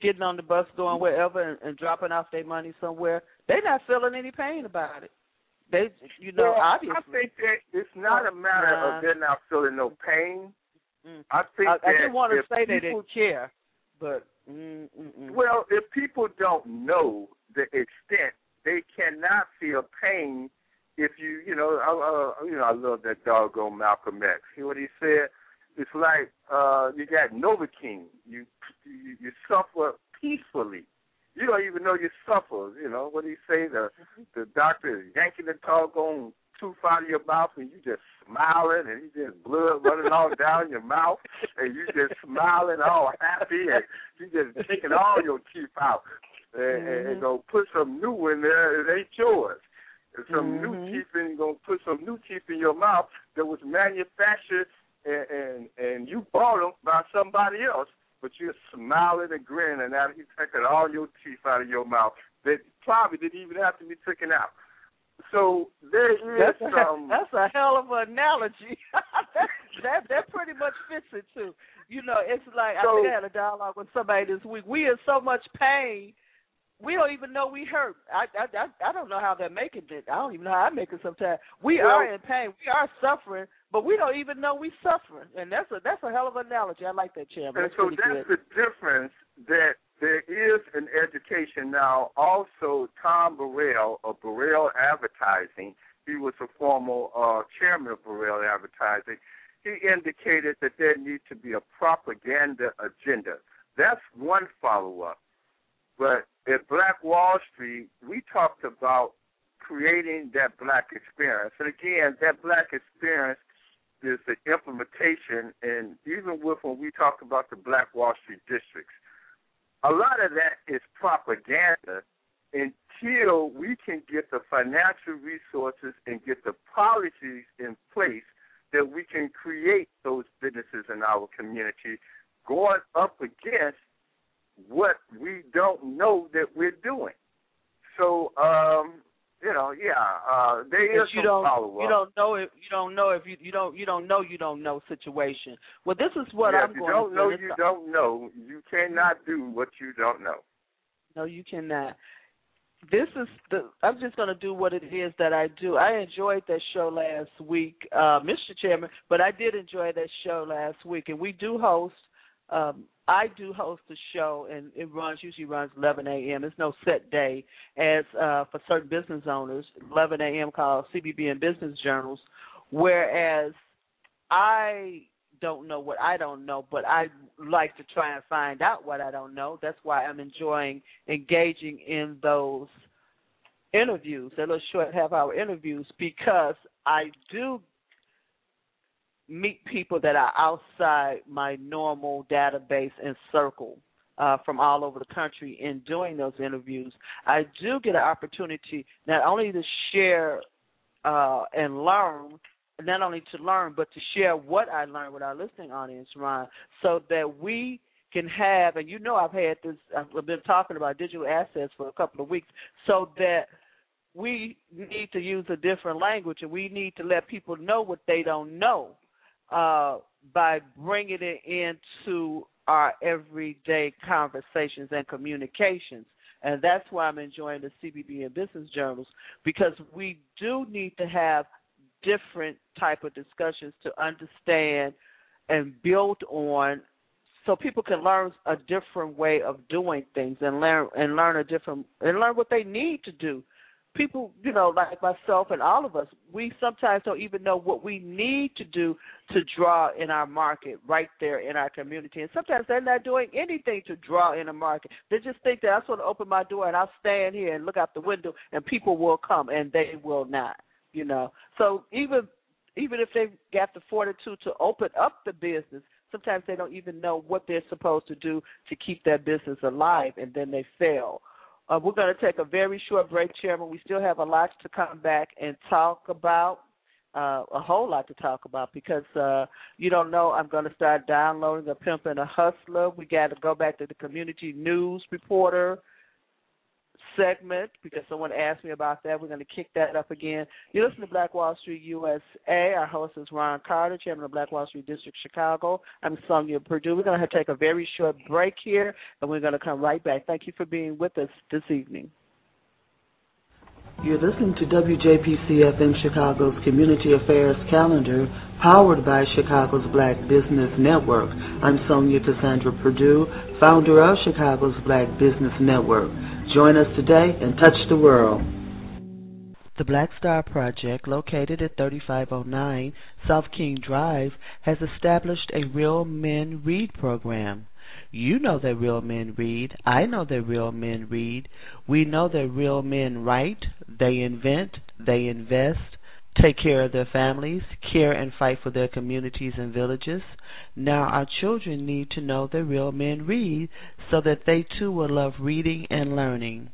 E: Getting on the bus, going wherever, and, and dropping off their money somewhere. They're not feeling any pain about it. They, you know,
J: well,
E: obviously.
J: I think that it's not a matter
E: Nah.
J: of they're not feeling no pain.
E: Mm.
J: I think
E: I, I
J: that
E: didn't want to say they didn't care, but mm, mm, mm.
J: Well, if people don't know the extent, they cannot feel pain. If you, you know, I, uh, you know, I love that doggone Malcolm X. See what he said? It's like uh, you got Novocaine. You, you you suffer peacefully. You don't even know you suffer. You know what he say? The the doctor is yanking the doggone tooth out of your mouth, and you just smiling, and you just blood running all down your mouth, and you just smiling, all happy, and you just taking all your teeth out, and, and, and gonna put some new in there. It ain't yours. And some new
E: Mhm.
J: teeth, and gonna put some new teeth in your mouth that was manufactured and and, and you bought them by somebody else, but you're smiling and grinning, and now he's taking all your teeth out of your mouth that probably didn't even have to be taken out. So there is
E: That's a,
J: some.
E: that's a hell of an analogy. that, that that pretty much fits it too. You know, it's like I
J: So-
E: think I had a dialogue with somebody this week. We in so much pain, we don't even know we hurt. I I I, I don't know how they're making it. I don't even know how I make it sometimes. We
J: Well-
E: are in pain. We are suffering, but we don't even know we suffering. And that's a that's a hell of an analogy. I like that, Chairman.
J: And
E: That's
J: so that's
E: good.
J: the difference that there is an education now. Also, Tom Burrell of Burrell Advertising, he was a former uh, chairman of Burrell Advertising. He indicated that there needs to be a propaganda agenda. That's one follow up. But at Black Wall Street, we talked about creating that black experience. And again, that black experience is the implementation, and even with when we talk about the Black Wall Street districts, a lot of that is propaganda until we can get the financial resources and get the policies in place that we can create those businesses in our community going up against what we don't know that we're doing. So, um, you know, yeah, uh, there is
E: you don't you don't know if you don't know if you you don't you don't know you don't know situation. Well, this is what
J: yeah,
E: I'm
J: if you
E: going
J: don't
E: to
J: know, you don't know. You cannot do what you don't know.
E: No, you cannot. This is the. I'm just going to do what it is that I do. I enjoyed that show last week, uh, Mr. Chairman, but I did enjoy that show last week, and we do host. Um, I do host a show, and it runs usually runs 11 a.m. It's no set day, as uh, for certain business owners, 11 a.m. called CBB and Business Journals. Whereas I don't know what I don't know, but I like to try and find out what I don't know. That's why I'm enjoying engaging in those interviews, a little short half hour interviews, because I do meet people that are outside my normal database and circle uh, from all over the country in doing those interviews. I do get an opportunity not only to share uh, and learn, not only to learn, but to share what I learned with our listening audience, Ron, so that we can have, and you know I've had this, I've been talking about digital assets for a couple of weeks, so that we need to use a different language and we need to let people know what they don't know uh, by bringing it into our everyday conversations and communications. And that's why I'm enjoying the CBB and business journals because we do need to have different type of discussions to understand and build on so people can learn a different way of doing things and learn and learn a different and learn what they need to do people you know like myself and all of us we sometimes don't even know what we need to do to draw in our market right there in our community and sometimes they're not doing anything to draw in a market they just think that i'm going to open my door and i'll stand here and look out the window and people will come and they will not you know. So even even if they've got the fortitude to open up the business, sometimes they don't even know what they're supposed to do to keep that business alive, and then they fail. Uh, we're going to take a very short break, Chairman. We still have a lot to come back and talk about. Uh, a whole lot to talk about because uh, you don't know. I'm going to start downloading a pimp and a hustler. We got to go back to the community news reporter segment because someone asked me about that. We're going to kick that up again. You listen to Black Wall Street USA. Our host is Ron Carter, chairman of Black Wall Street District Chicago. I'm Sonja Perdue. We're going to take a very short break here, and we're going to come right back. Thank you for being with us this evening.
D: You're listening to WJPC FM Chicago's Community Affairs Calendar, powered by Chicago's Black Business Network. I'm Sonja Cassandra Perdue, founder of Chicago's Black Business Network. Join us today and touch the world. The Black Star Project, located at 3509 South King Drive, has established a Real Men Read program. You know that real men read. I know that real men read. We know that real men write, they invent, they invest, take care of their families, care and fight for their communities and villages. Now our children need to know that real men read so that they too will love reading and learning.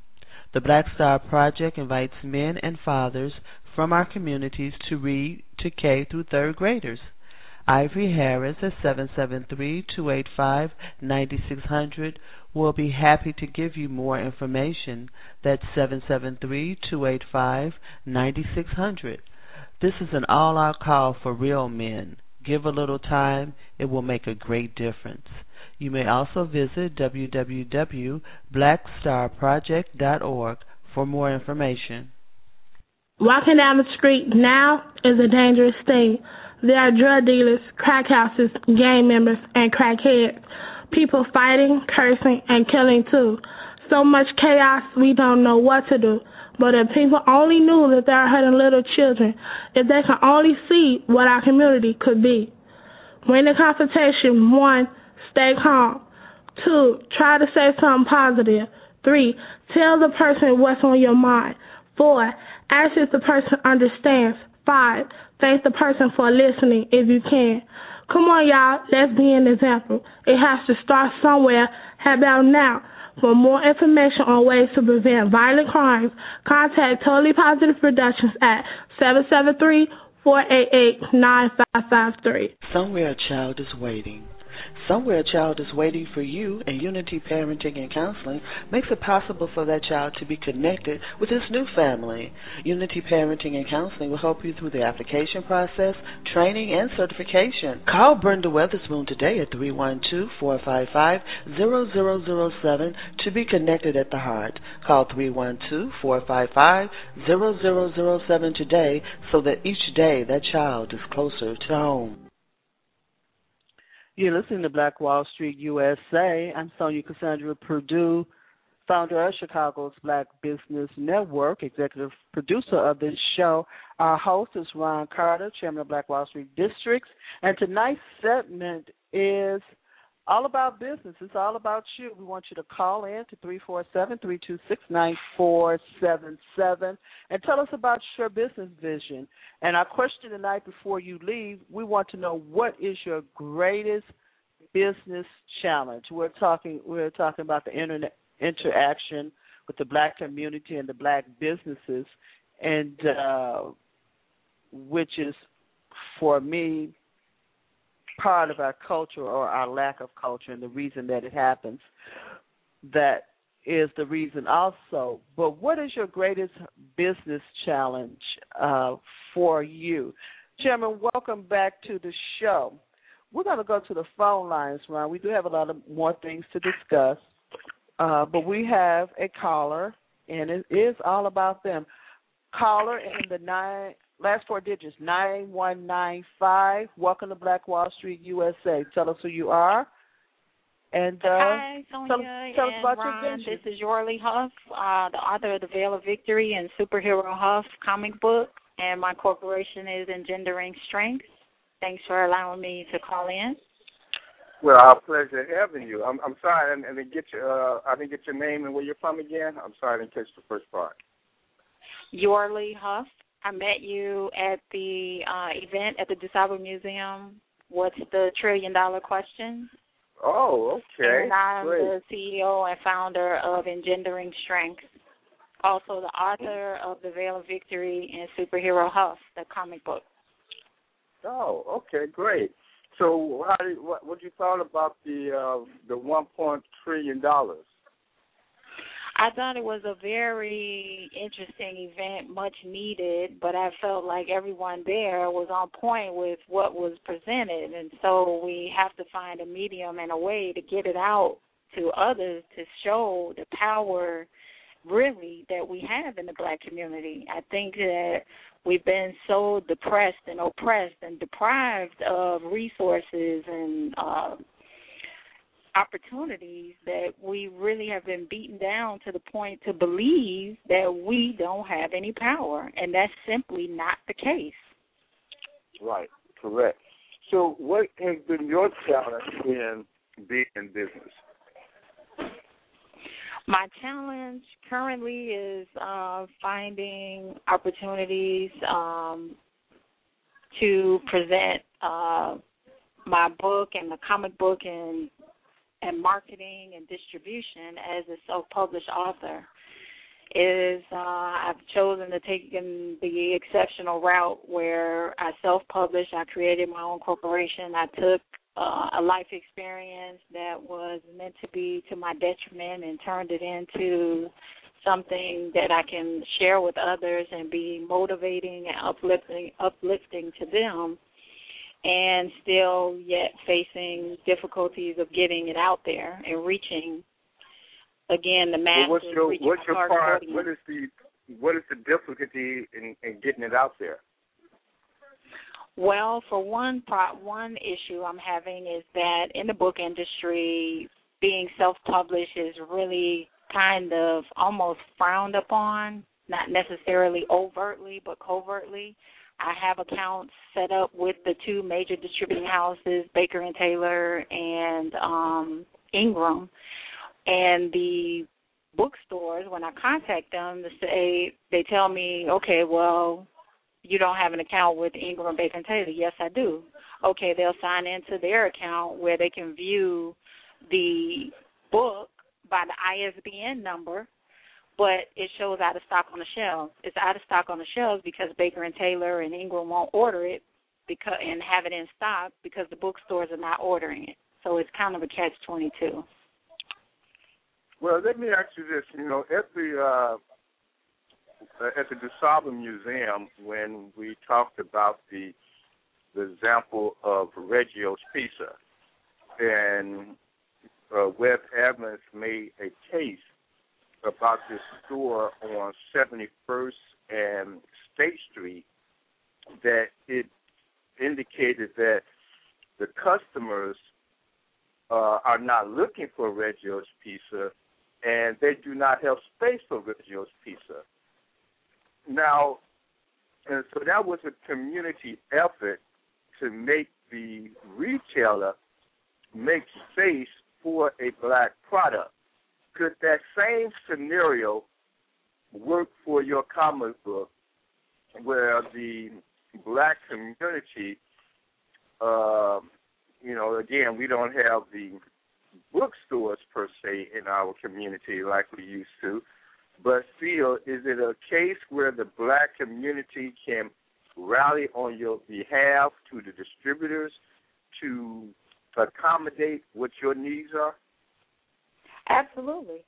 D: The Black Star Project invites men and fathers from our communities to read to K through third graders. Ivory Harris at 773-285-9600 will be happy to give you more information. That's 773-285-9600. This is an all-out call for real men. Give a little time, it will make a great difference. You may also visit www.blackstarproject.org for more information.
K: Walking down the street now is a dangerous thing. There are drug dealers, crack houses, gang members, and crackheads. People fighting, cursing, and killing too. So much chaos, we don't know what to do. But if people only knew that they're hurting little children, if they could only see what our community could be. When the confrontation, one, stay calm. Two, try to say something positive. Three, tell the person what's on your mind. Four, ask if the person understands. Five, thank the person for listening if you can. Come on, y'all, let's be an example. It has to start somewhere. How about now? For more information on ways to prevent violent crimes, contact Totally Positive Productions at 773 488 9553.
D: Somewhere a child is waiting. Somewhere a child is waiting for you, and Unity Parenting and Counseling makes it possible for that child to be connected with his new family. Unity Parenting and Counseling will help you through the application process, training, and certification. Call Brenda Weatherspoon today at 312-455-0007 to be connected at the heart. Call 312-455-0007 today so that each day that child is closer to home.
E: You're listening to Black Wall Street USA. I'm Sonja Cassandra Perdue, founder of Chicago's Black Business Network, executive producer of this show. Our host is Ron Carter, chairman of Black Wall Street Districts. And tonight's segment is all about business. It's all about you. We want you to call in to 347-326-9477 and tell us about your business vision. And our question tonight before you leave, we want to know what is your greatest business challenge. We're talking we're talking about the internet interaction with the black community and the black businesses and uh, which is for me part of our culture or our lack of culture and the reason that it happens. That is the reason also. But what is your greatest business challenge uh, for you? Chairman, welcome back to the show. We're going to go to the phone lines, Ron. We do have a lot of more things to discuss, uh, but we have a caller, and it is all about them. Caller in the nine last four digits nine one nine five. Welcome to Black Wall Street USA. Tell us who you are. And uh,
L: Hi, Sonja
E: tell, tell us
L: and
E: about
L: Ron.
E: your adventure.
L: This is Yorley Huff, uh, the author of The Veil of Victory and Superhero Huff comic book, and my corporation is Engendering Strength. Thanks for allowing me to call in.
J: Well, our pleasure having you. I'm I'm sorry, I didn't get your uh, I didn't get your name and where you're from again. I'm sorry, I didn't catch the first part.
L: Yorley Huff. I met you at the uh, event at the DuSable Museum. What's the trillion dollar question?
J: Oh, okay.
L: And I'm
J: Great.
L: the CEO and founder of Engendering Strength. Also, the author of The Veil of Victory and Superhero Huff, the comic book.
J: Oh, okay, great. So, how did, what what you thought about the uh, the one point trillion dollars?
L: I thought it was a very interesting event, much needed, but I felt like everyone there was on point with what was presented. And so we have to find a medium and a way to get it out to others to show the power really that we have in the black community. I think that we've been so depressed and oppressed and deprived of resources and uh opportunities that we really have been beaten down to the point to believe that we don't have any power and that's simply not the case.
J: Right, correct. So, what has been your challenge in being in business?
L: My challenge currently is uh, finding opportunities um, to present uh, my book and the comic book and and marketing and distribution as a self-published author. Is uh, I've chosen to take the exceptional route where I self-published. I created my own corporation. I took uh, a life experience that was meant to be to my detriment and turned it into something that I can share with others and be motivating and uplifting uplifting to them and still yet facing difficulties of getting it out there and reaching again the masses
J: well, what's your what's your part? What is the what is the difficulty in, in getting it out there?
L: Well, for one part, one issue I'm having is that in the book industry, being self-published is really kind of almost frowned upon, not necessarily overtly, but covertly. I have accounts set up with the two major distributing houses, Baker and Taylor and um Ingram. And the bookstores, when I contact them to say they tell me, Okay, well, you don't have an account with Ingram Baker and Taylor. Yes, I do. Okay, they'll sign into their account where they can view the book by the ISBN number, but it shows out of stock on the shelves. It's out of stock on the shelves because Baker and Taylor and Ingram won't order it because and have it in stock because the bookstores are not ordering it. So it's kind of a catch twenty two.
J: Well, let me ask you this. You know, at the uh, at the DuSable Museum, when we talked about the the example of Reggio's Pizza, and uh, Webb Evans made a case about this store on 71st and State Street that it indicated that the customers uh, are not looking for Reggio's Pizza, and they do not have space for Reggio's Pizza. Now, and so that was a community effort to make the retailer make space for a black product. Could that same scenario work for your comic book where the black community, uh, you know, again, we don't have the bookstores per se in our community like we used to, but still, is it a case where the black community can rally on your behalf to the distributors to accommodate what your needs are?
L: Absolutely,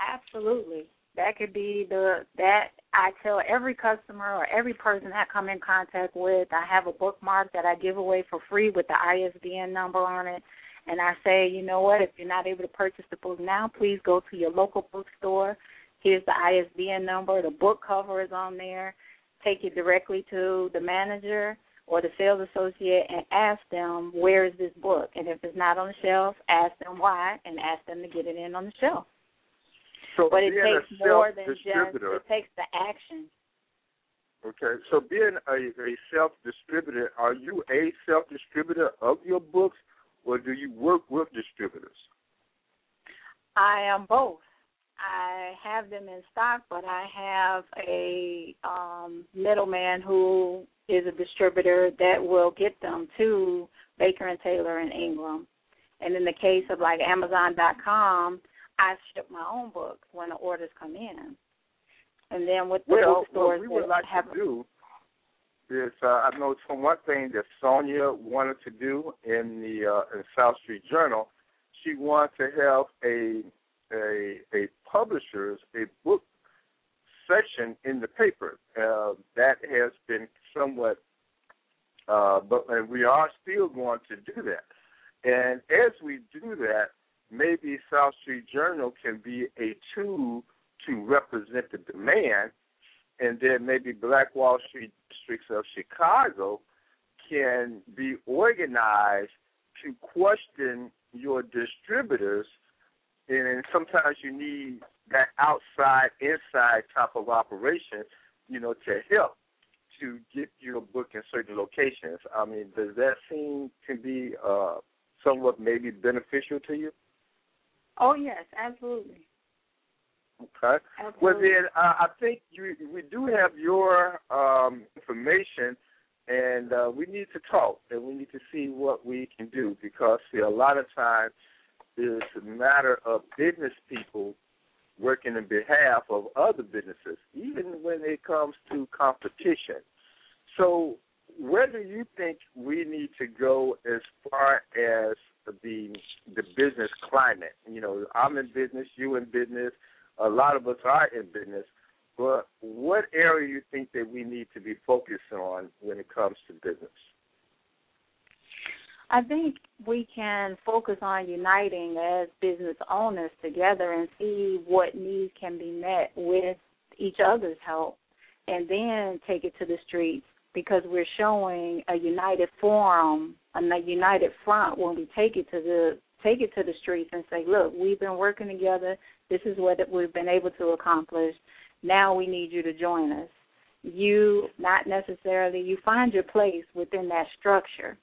L: absolutely. That could be the that I tell every customer or every person I come in contact with. I have a bookmark that I give away for free with the ISBN number on it. And I say, you know what, if you're not able to purchase the book now, please go to your local bookstore. Here's the ISBN number. The book cover is on there. Take it directly to the manager or the sales associate and ask them where is this book, and if it's not on the shelf, ask them why and ask them to get it in on the shelf.
J: So
L: but it takes more than just it takes the action.
J: Okay, so being a, a self distributor, are you a self distributor of your books, or do you work with distributors?
L: I am both. I have them in stock, but I have a um, middleman who is a distributor that will get them to Baker and Taylor and Ingram. And in the case of like Amazon.com, I ship my own books when the orders come in. And then with the
J: well,
L: bookstores
J: what we would like
L: have
J: to do is, uh, I know from one thing that Sonja wanted to do in the uh, in South Street Journal, she wanted to have a a a publishers a book section in the paper. Uh, that has been somewhat, uh, but we are still going to do that. And as we do that, maybe South Street Journal can be a tool to represent the demand, and then maybe Black Wall Street districts of Chicago can be organized to question your distributors, and sometimes you need that outside inside type of operation, you know, to help to get your book in certain locations. I mean, does that seem to be uh, somewhat maybe beneficial to you?
L: Oh yes, absolutely.
J: Okay.
L: Absolutely.
J: Well, then uh, I think you, we do have your um, information, and uh, we need to talk, and we need to see what we can do because see, a lot of times it's a matter of business people working in behalf of other businesses, even when it comes to competition. So, where do you think we need to go as far as the the business climate? You know, I'm in business, you in business, a lot of us are in business. But what area do you think that we need to be focused on when it comes to business?
L: I think we can focus on uniting as business owners together and see what needs can be met with each other's help and then take it to the streets because we're showing a united forum a united front when we take it to the take it to the streets and say, look, we've been working together. This is what we've been able to accomplish. Now we need you to join us. You not necessarily you find your place within that structure.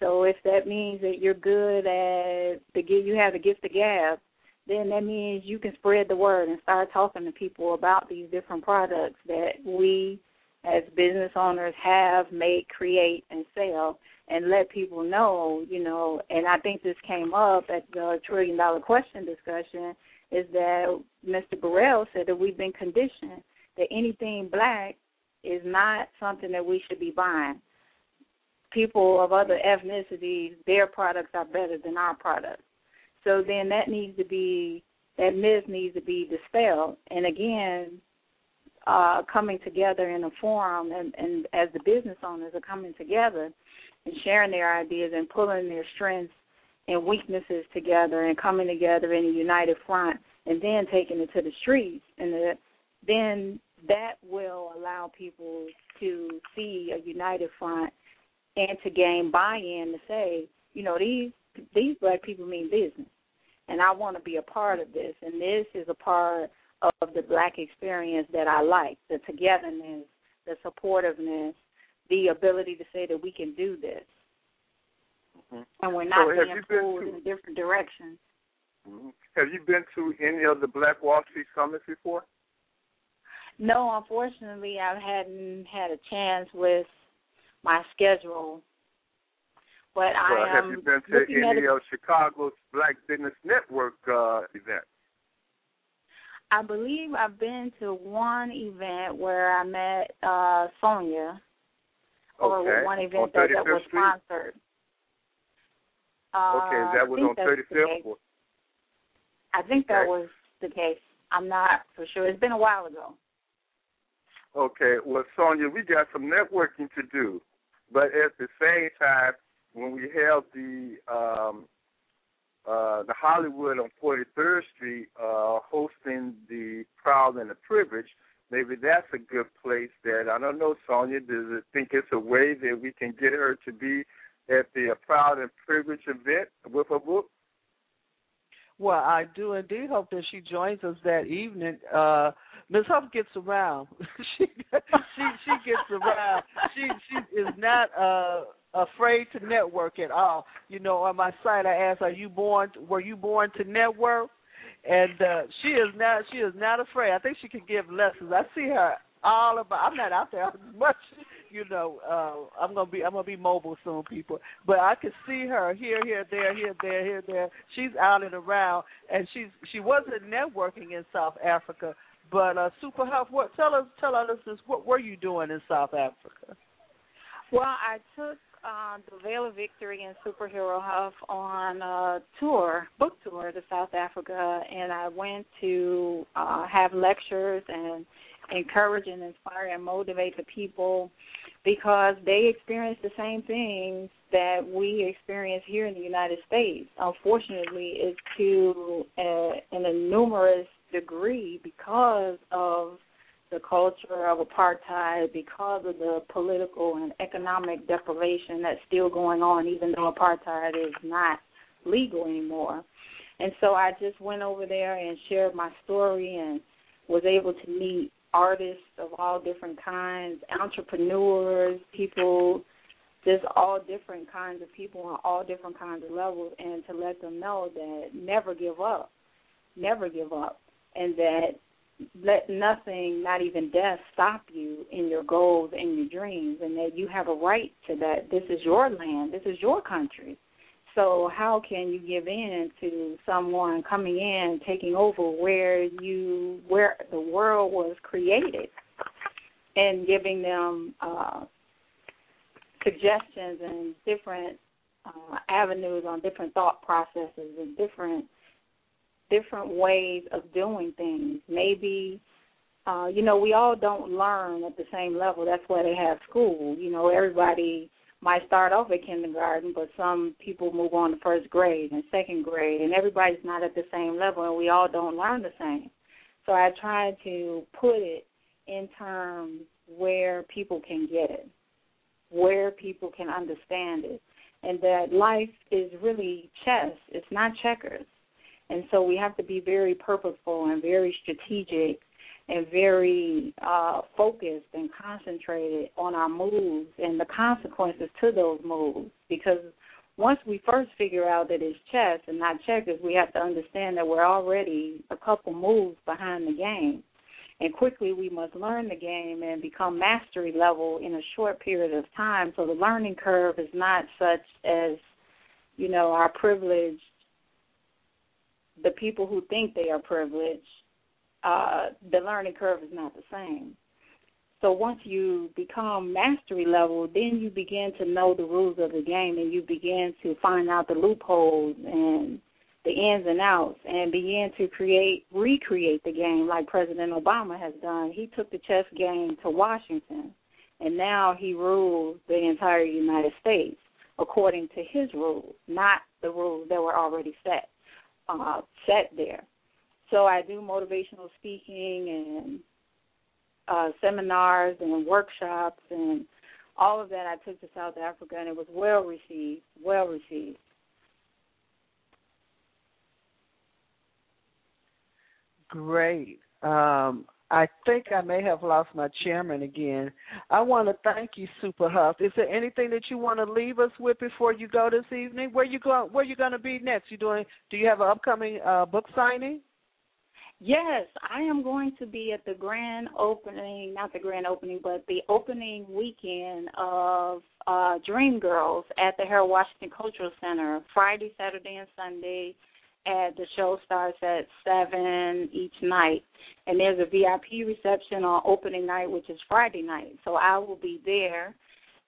L: So if that means that you're good at the you have the gift of gab, then that means you can spread the word and start talking to people about these different products that we as business owners have, make, create, and sell, and let people know, you know. And I think this came up at the trillion dollar question discussion is that Mr. Burrell said that we've been conditioned that anything black is not something that we should be buying. People of other ethnicities, their products are better than our products. So then that needs to be that myth needs to be dispelled. And again, uh, coming together in a forum and, and as the business owners are coming together and sharing their ideas and pulling their strengths and weaknesses together and coming together in a united front and then taking it to the streets and the, then that will allow people to see a united front and to gain buy-in to say, you know, these these black people mean business, and I want to be a part of this, and this is a part of the black experience that I like, the togetherness, the supportiveness, the ability to say that we can do this,
J: mm-hmm.
L: and we're not
J: so
L: being pulled to, in different directions.
J: Mm-hmm. Have you been to any of the Black Wall Street summits before?
L: No, unfortunately, I hadn't had a chance with my schedule. But
J: well,
L: I
J: am
L: have
J: you been to any of Chicago's Black Business Network uh, events?
L: I believe I've been to one event where I met uh Sonja.
J: Okay.
L: Or one event that, that was
J: Street?
L: sponsored. Uh,
J: okay, that was on
L: thirty
J: fifth.
L: I think that
J: Okay.
L: was the case. I'm not for sure. It's been a while ago.
J: Okay, well, Sonja, we got some networking to do, but at the same time, when we held the um, uh, the Hollywood on 43rd Street, uh, hosting the Proud and the Privileged, maybe that's a good place. That I don't know, Sonja. Does it think it's a way that we can get her to be at the Proud and Privileged event with her book?
E: Well, I do indeed hope that she joins us that evening. Uh Ms. Huff gets around. she she she gets around. She she is not uh afraid to network at all. You know, on my site I asked, "Are you born? Were you born to network?" And uh she is not. She is not afraid. I think she can give lessons. I see her all about. I'm not out there as much. You know, uh I'm gonna be I'm gonna be mobile soon, people. But I can see her here, here, there, here, there, here, there. She's out and around, and she's she wasn't networking in South Africa. But uh Super Huff, what tell us tell our listeners what were you doing in South Africa?
L: Well, I took uh, the Veil of Victory and Superhero Huff on a tour, book tour to South Africa, and I went to uh, have lectures and encourage and inspire and motivate the people because they experience the same things that we experience here in the United States. Unfortunately, it's to uh, an a numerous degree because of the culture of apartheid, because of the political and economic deprivation that's still going on, even though apartheid is not legal anymore. And so I just went over there and shared my story and was able to meet artists of all different kinds, entrepreneurs, people, just all different kinds of people on all different kinds of levels, and to let them know that never give up, never give up, and that let nothing, not even death, stop you in your goals and your dreams, and that you have a right to that. This is your land, this is your country. So how can you give in to someone coming in, taking over where you where the world was created, and giving them uh, suggestions and different uh, avenues on different thought processes and different different ways of doing things. Maybe uh, you know, we all don't learn at the same level. That's why they have school. You know, everybody might start off at kindergarten, but some people move on to first grade and second grade, and everybody's not at the same level, and we all don't learn the same. So I try to put it in terms where people can get it, where people can understand it, and that life is really chess. It's not checkers. And so we have to be very purposeful and very strategic and very uh, focused and concentrated on our moves and the consequences to those moves. Because once we first figure out that it's chess and not checkers, we have to understand that we're already a couple moves behind the game. And quickly we must learn the game and become mastery level in a short period of time. So the learning curve is not such as, you know, our privileged, the people who think they are privileged uh, the learning curve is not the same. So once you become mastery level, then you begin to know the rules of the game and you begin to find out the loopholes and the ins and outs and begin to create recreate the game like President Obama has done. He took the chess game to Washington and now he rules the entire United States according to his rules, not the rules that were already set uh, set there. So I do motivational speaking and uh, seminars and workshops and all of that I took to South Africa and it was well received, well received.
E: Great. Um, I think I may have lost my chairman again. I want to thank you, Super Huff. Is there anything that you want to leave us with before you go this evening? Where you going? Where you going to be next? You doing? Do you have an upcoming uh, book signing?
L: Yes, I am going to be at the grand opening, not the grand opening, but the opening weekend of uh Dream Girls at the Harold Washington Cultural Center, Friday, Saturday, and Sunday. And the show starts at seven each night, and there's a VIP reception on opening night, which is Friday night. So I will be there,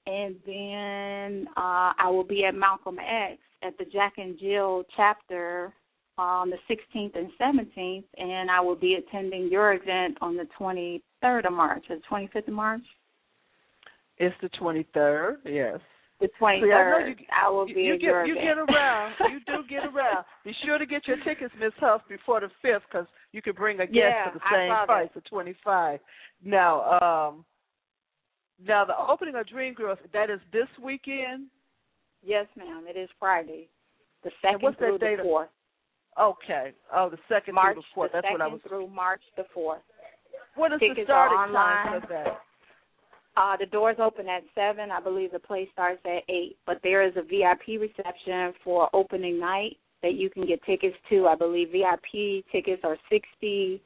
L: and then uh I will be at Malcolm X at the Jack and Jill chapter on the 16th and 17th, and I will be attending your event on the 23rd of March, or the 25th of March.
E: It's the 23rd, yes.
L: The 23rd.
E: See, I, you,
L: I will be
E: you
L: at
E: get, You
L: event.
E: get around. you do get around. Be sure to get your tickets, Miss Huff, before the 5th, because you can bring a guest
L: Yeah,
E: for the same price for 25 Now, um, now the opening of Dream Girls, that is this weekend?
L: Yes, ma'am. It is Friday, the
E: And
L: second
E: what's that
L: through
E: date
L: the fourth.
E: Okay. Oh, the second
L: March
E: through the fourth.
L: the
E: That's what I was.
L: through March the fourth.
E: What is the
L: tickets are
E: starting time for that?
L: Uh, the doors open at seven. I believe the play starts at eight. But there is a VIP reception for opening night that you can get tickets to. I believe VIP tickets are sixty,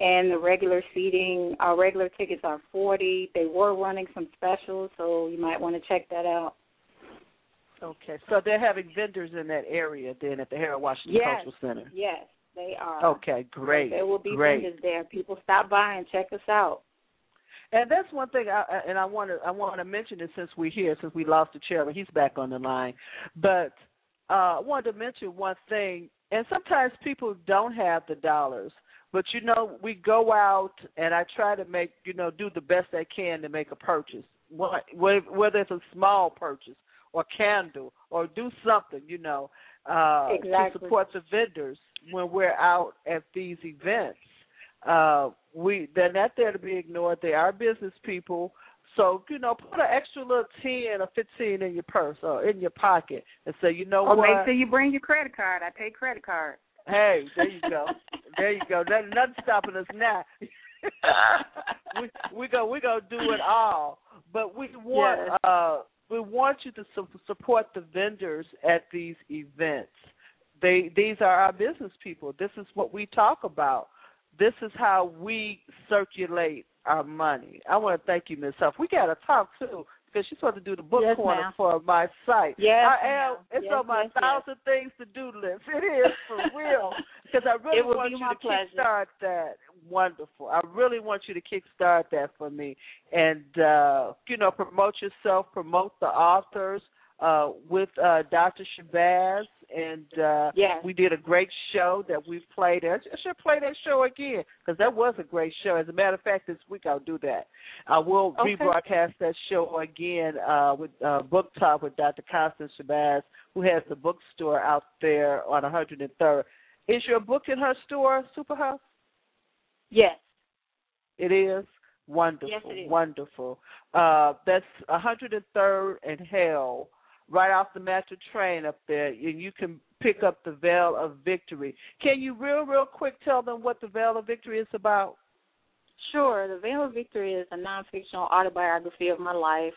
L: and the regular seating, uh, regular tickets are forty. They were running some specials, so you might want to check that out.
E: Okay, so they're having vendors in that area then at the Harold Washington
L: Yes.
E: Cultural Center.
L: Yes, they are.
E: Okay, great.
L: There will be
E: great.
L: vendors there. People stop by and check us out.
E: And that's one thing, I, and I want to I want to mention it since we're here, since we lost the chairman, he's back on the line. But uh, I wanted to mention one thing, and sometimes people don't have the dollars, but you know we go out, and I try to make you know do the best I can to make a purchase, What- whether it's a small purchase or candle or do something, you know, uh, to support the vendors when we're out at these events. Uh we they're not there to be ignored. They are business people. So you know put an extra little ten or fifteen in your purse or in your pocket and say you know
L: Or
E: what?
L: make sure you bring your credit card. I pay credit card.
E: hey there you go. There you go. Nothing, nothing stopping us now. We we go we gonna do it all. But we want
L: Yes.
E: uh we want you to su- support the vendors at these events they these are our business people this is what we talk about this is how we circulate our money. I want to thank you, Miss Huff. We got to talk too because she's supposed to do the book
L: Yes,
E: corner
L: ma'am.
E: for my site.
L: Yes,
E: I am. It's
L: Yes,
E: on my
L: yes, yes.
E: thousand things to do list. It is for real because I really want you to
L: pleasure.
E: kickstart that. Wonderful. I really want you to kickstart that for me, and uh, you know, promote yourself, promote the authors uh, with uh, Dr. Shabazz, and uh,
L: Yes.
E: we did a great show that we've played. I should play that show again because that was a great show. As a matter of fact, this week I'll do that. I will
L: Okay.
E: rebroadcast that show again uh, with uh, Book Talk with Dr. Constance Shabazz, who has the bookstore out there on 103rd. Is your book in her store, Super Huff?
L: Yes.
E: It is wonderful,
L: Yes, it is.
E: wonderful. Uh, that's 103rd and Hell, right off the Metra train up there, and you can pick up the Veil of Victory. Can you real, real quick tell them what the Veil of Victory is about?
L: Sure. The Veil of Victory is a non-fictional autobiography of my life.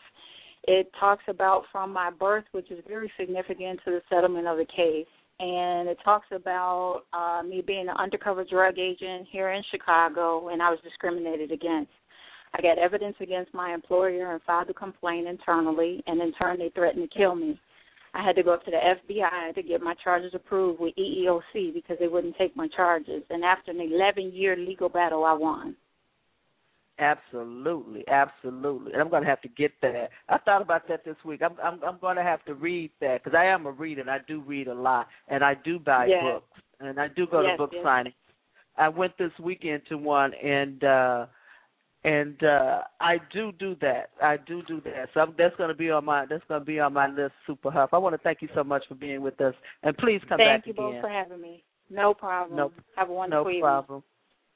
L: It talks about from my birth, which is very significant to the settlement of the case, and it talks about uh, me being an undercover drug agent here in Chicago, and I was discriminated against. I got evidence against my employer and filed a complaint internally, and in turn, they threatened to kill me. I had to go up to the FBI to get my charges approved with EEOC because they wouldn't take my charges. And after an 11 year legal battle, I won.
E: Absolutely, absolutely. And I'm going to have to get that. I thought about that this week. I'm I'm I'm going to have to read that because I am a reader and I do read a lot and I do buy
L: yes.
E: books and I do go
L: yes,
E: to book
L: yes.
E: signings. I went this weekend to one and uh and uh I do do that. I do do that. So I'm, that's going to be on my that's going to be on my list. Super Huff. I want to thank you so much for being with us, and please come
L: Thank
E: back again.
L: Thank you both for having me. No problem.
E: No,
L: Have a wonderful
E: no
L: evening.
E: problem.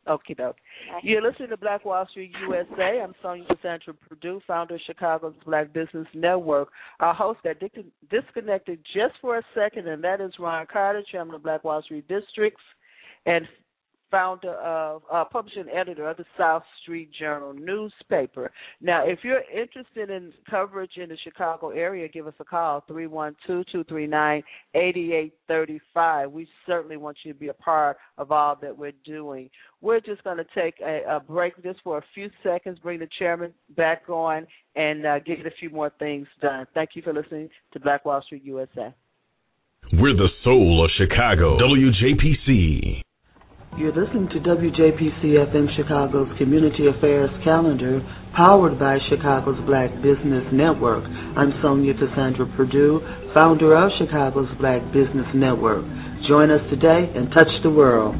E: Okie doke. You're listening to Black Wall Street USA. I'm Sonja Cassandra Perdue, founder of Chicago's Black Business Network. Our host got disconnected just for a second, and that is Ron Carter, chairman of Black Wall Street Districts and founder of, uh, publisher and editor of the South Street Journal newspaper. Now, if you're interested in coverage in the Chicago area, give us a call, 312-239-8835. We certainly want you to be a part of all that we're doing. We're just going to take a, a break just for a few seconds, bring the chairman back on, and uh, get a few more things done. Thank you for listening to Black Wall Street USA.
M: We're the soul of Chicago. WJPC.
D: You're listening to WJPC FM Chicago's Community Affairs Calendar, powered by Chicago's Black Business Network. I'm Sonja Cassandra Perdue, founder of Chicago's Black Business Network. Join us today and touch the world.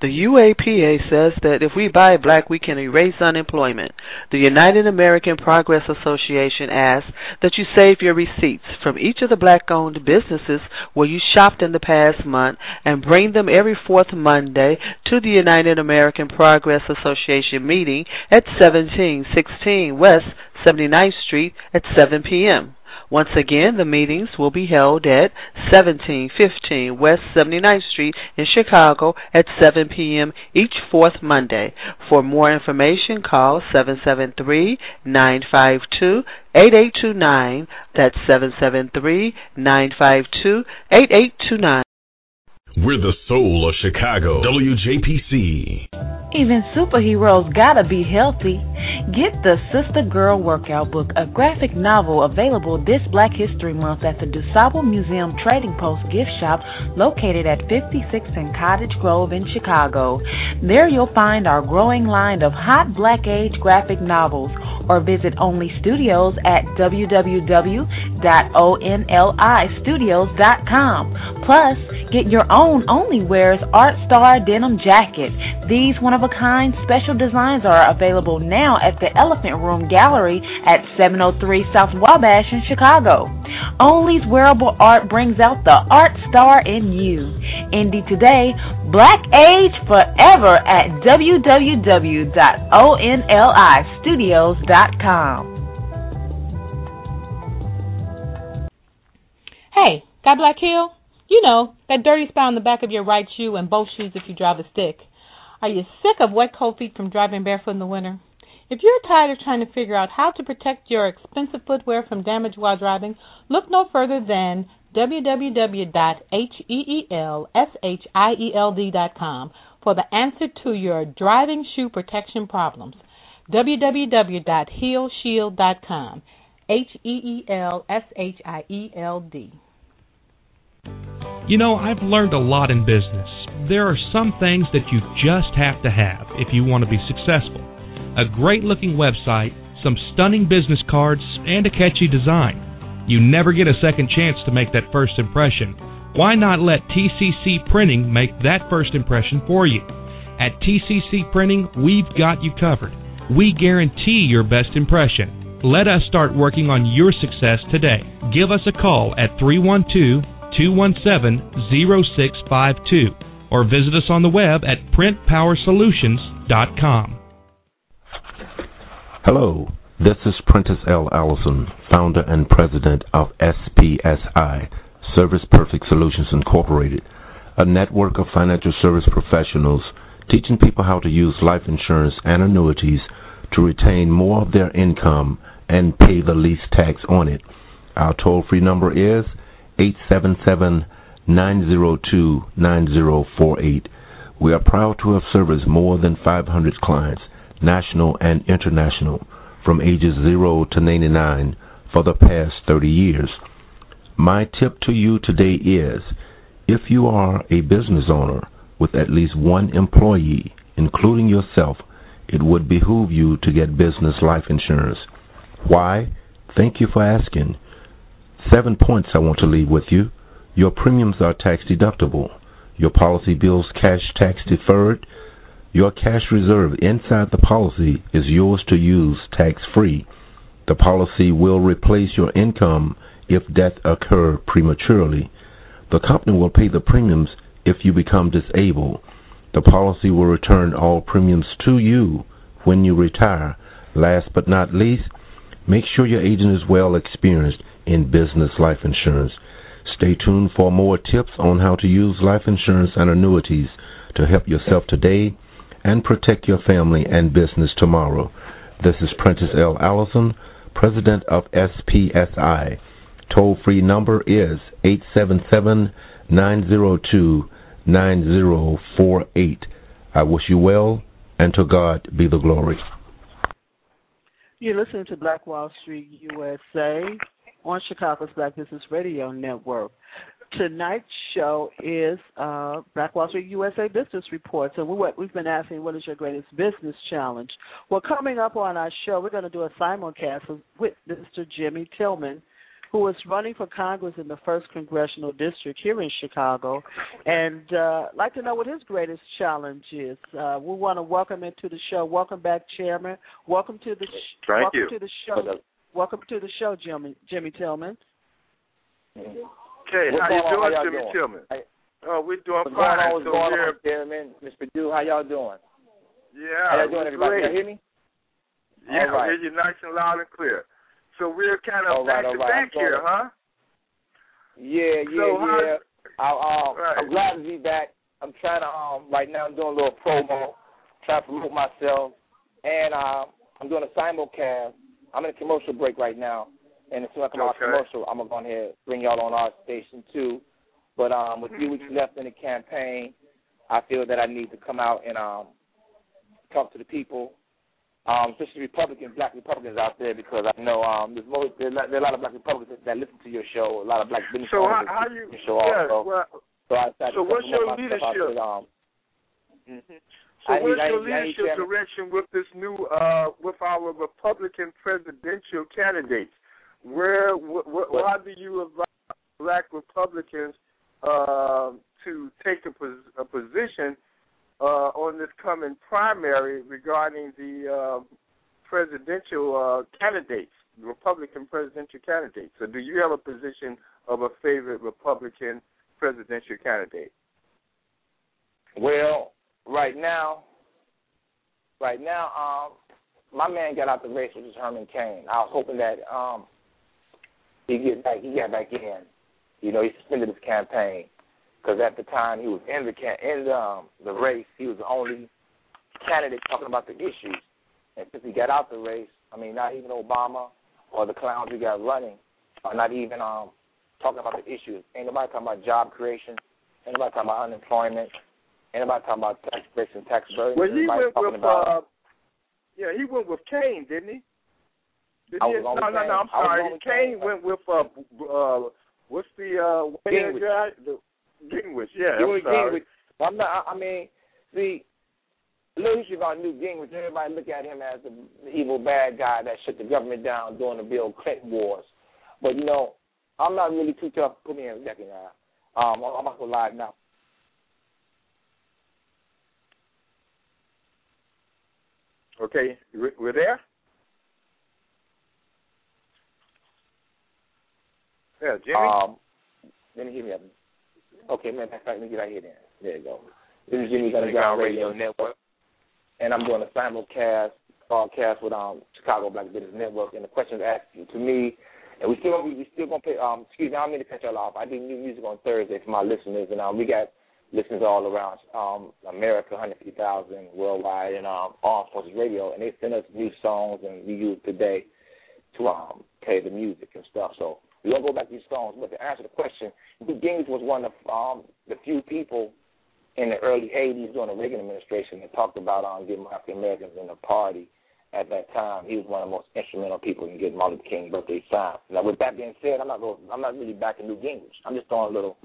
D: The UAPA says that if we buy black, we can erase unemployment. The United American Progress Association asks that you save your receipts from each of the black owned businesses where you shopped in the past month and bring them every fourth Monday to the United American Progress Association meeting at 1716 West 79th Street at 7 p.m. Once again, the meetings will be held at 1715 West 79th Street in Chicago at 7 p.m. each fourth Monday. For more information, call 773-952-8829. That's 773-952-8829.
M: We're the soul of Chicago. WJPC.
A: Even superheroes gotta be healthy. Get the Sister Girl Workout Book, a graphic novel available this Black History Month at the DuSable Museum Trading Post gift shop located at 56 and Cottage Grove in Chicago. There you'll find our growing line of hot black age graphic novels or visit Onli Studios at www.onlistudios.com. Plus, get your own Only Wears Art Star denim jacket. These one of a kind special designs are available now at the Elephant Room Gallery at 703 South Wabash in Chicago. Onli's wearable art brings out the art star in you. Indie Today, Black Age Forever at www.onlistudios.com.
N: Hey, got black heel? You know, that dirty spot on the back of your right shoe and both shoes if you drive a stick. Are you sick of wet cold feet from driving barefoot in the winter? If you're tired of trying to figure out how to protect your expensive footwear from damage while driving, look no further than www.heelshield.com for the answer to your driving shoe protection problems. www.heelshield.com. H E E L S H I E L D.
O: You know, I've learned a lot in business. There are some things that you just have to have if you want to be successful. A great looking website, some stunning business cards, and a catchy design. You never get a second chance to make that first impression. Why not let TCC Printing make that first impression for you? At TCC Printing, we've got you covered. We guarantee your best impression. Let us start working on your success today. Give us a call at 312 217 0652 or visit us on the web at printpowersolutions.com.
P: Hello, this is Prentice L. Allison, founder and president of SPSI, Service Perfect Solutions Incorporated, a network of financial service professionals teaching people how to use life insurance and annuities to retain more of their income and pay the least tax on it. Our toll free number is 877 902 9048. We are proud to have serviced more than 500 clients, national and international, from ages 0 to 99 for the past 30 years. My tip to you today is if you are a business owner with at least one employee, including yourself, it would behoove you to get business life insurance. Why? Thank you for asking. Seven points I want to leave with you. Your premiums are tax deductible. Your policy bills cash tax deferred. Your cash reserve inside the policy is yours to use tax free. The policy will replace your income if death occur prematurely. The company will pay the premiums if you become disabled. The policy will return all premiums to you when you retire. Last but not least, make sure your agent is well experienced in business life insurance. Stay tuned for more tips on how to use life insurance and annuities to help yourself today and protect your family and business tomorrow. This is Prentice L. Allison, President of SPSI. Toll free number is 877 902 9048. I wish you well, and to God be the glory.
E: You're listening to Black Wall Street USA on Chicago's Black Business Radio Network. Tonight's show is uh, Black Wall Street USA Business Report. So we, we've been asking, what is your greatest business challenge? Well, coming up on our show, we're going to do a simulcast with Mr. Jimmy Tillman, who is running for Congress in the first congressional district here in Chicago, and uh, like to know what his greatest challenge is. Uh, we want to welcome him to the show. Welcome back, Chairman. Welcome to the sh-
Q: Thank
E: welcome
Q: you.
E: to the show. Welcome to the show, Jimmy Jimmy Tillman.
J: Okay, how you doing,
Q: How
J: Jimmy
Q: doing?
J: Tillman?
Q: Hey,
J: Oh, we're doing
Q: What's
J: fine.
Q: going on? What's
J: so
Q: going
J: we're,
Q: on, Chairman? Mr. Dew, how y'all doing?
J: yeah,
Q: how y'all doing,
J: we're
Q: everybody?
J: great.
Q: Can you hear me?
J: Yeah,
Q: All right.
J: we hear you nice and loud and clear. So we're kind of
Q: All
J: back to
Q: right.
J: back here, huh?
Q: Yeah, yeah,
J: So
Q: yeah. I, um,
J: Right.
Q: I'm glad to be back. I'm trying to um right now. I'm doing a little promo, trying to promote myself, and uh, I'm doing a simulcast. I'm in a commercial break right now, and as soon as I come out of commercial, I'm gonna go ahead and bring y'all on our station too. But um, with few weeks left in the campaign, I feel that I need to come out and um talk to the people, um, especially Republicans, Black Republicans out there, because I know um there's more there, are a lot of Black Republicans that listen to your show, a lot of Black business
J: So how,
Q: owners
J: how
Q: that
J: you?
Q: your show
J: yeah,
Q: also.
J: well,
Q: So I
J: so what's your leadership?
Q: said, um,
J: So
Q: I
J: what's
Q: need- I
J: your
Q: need- I need
J: leadership direction with this new, uh, with our Republican presidential candidates? Where, wh- wh- how do you advise Black Republicans uh, to take a, pos- a position uh, on this coming primary regarding the uh, presidential uh, candidates, Republican presidential candidates? So, do you have a position of a favorite Republican presidential candidate?
Q: Well, right now, right now, um, my man got out the race, which is Herman Cain. I was hoping that um, he get back, he got back in. You know, he suspended his campaign because at the time he was in the can- in the, um, the race, he was the only candidate talking about the issues. And since he got out the race, I mean, not even Obama or the clowns we got running are not even um, talking about the issues. Ain't nobody talking about job creation. Ain't nobody talking about unemployment. Ain't nobody talking about tax breaks and tax burdens.
J: Well, he
Q: Everybody's
J: went with
Q: about,
J: uh, yeah, he went with Cain, didn't he? Did
Q: I
J: he?
Q: was
J: no, no, no. I'm sorry. Cain
Q: Cain.
J: went with uh, uh, what's the uh,
Q: Gingrich.
J: guy? The Gingrich. Yeah,
Q: You
J: I'm sorry.
Q: Gingrich. I'm not, I mean, see, a little issue about Newt Gingrich. Everybody look at him as the evil bad guy that shut the government down during the Bill Clinton wars. But you know, I'm not really too tough put me in a second now. Um, I'm not gonna lie now.
J: Okay, we- we're there. Yeah, Jimmy.
Q: Um, let me hear me up. Okay, man, that's right. Let me get out here then. There you go. This is Jimmy Underground Radio Network, and I'm doing a simulcast broadcast with um Chicago Black Business Network, and the questions asked to me, and we still we, still gonna play. Um, excuse me, I don't mean to cut y'all off. I do new music on Thursday for my listeners, and um, we got listeners all around um America, 150,000 worldwide, and um Armed Forces Radio, and they send us new songs, and we use today to um play the music and stuff. So we gonna go back to these songs, but to answer the question, Newt Gingrich was one of um the few people in the early '80s during the Reagan administration that talked about um getting African Americans in the party. At that time, he was one of the most instrumental people in getting Martin Luther King birthday signed. Now, with that being said, I'm not going, I'm not really backing Newt Gingrich. I'm just throwing a little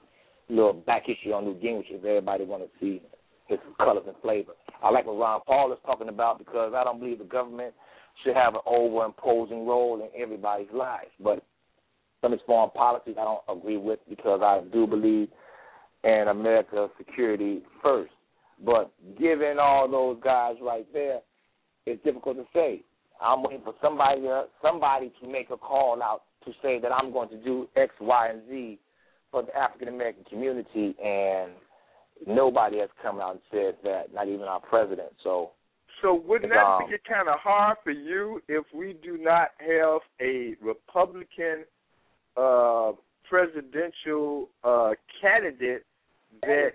Q: little back issue on Newt Gingrich if everybody want to see his colors and flavor. I like what Ron Paul is talking about because I don't believe the government should have an over imposing role in everybody's lives. But some of his foreign policies I don't agree with because I do believe in America's security first. But given all those guys right there, it's difficult to say. I'm waiting for somebody to, somebody to make a call out to say that I'm going to do X, Y, and Z for the African American community, and nobody has come out and said that, not even our president. So,
J: so wouldn't that
Q: um,
J: make it kind of hard for you if we do not have a Republican uh, presidential uh, candidate that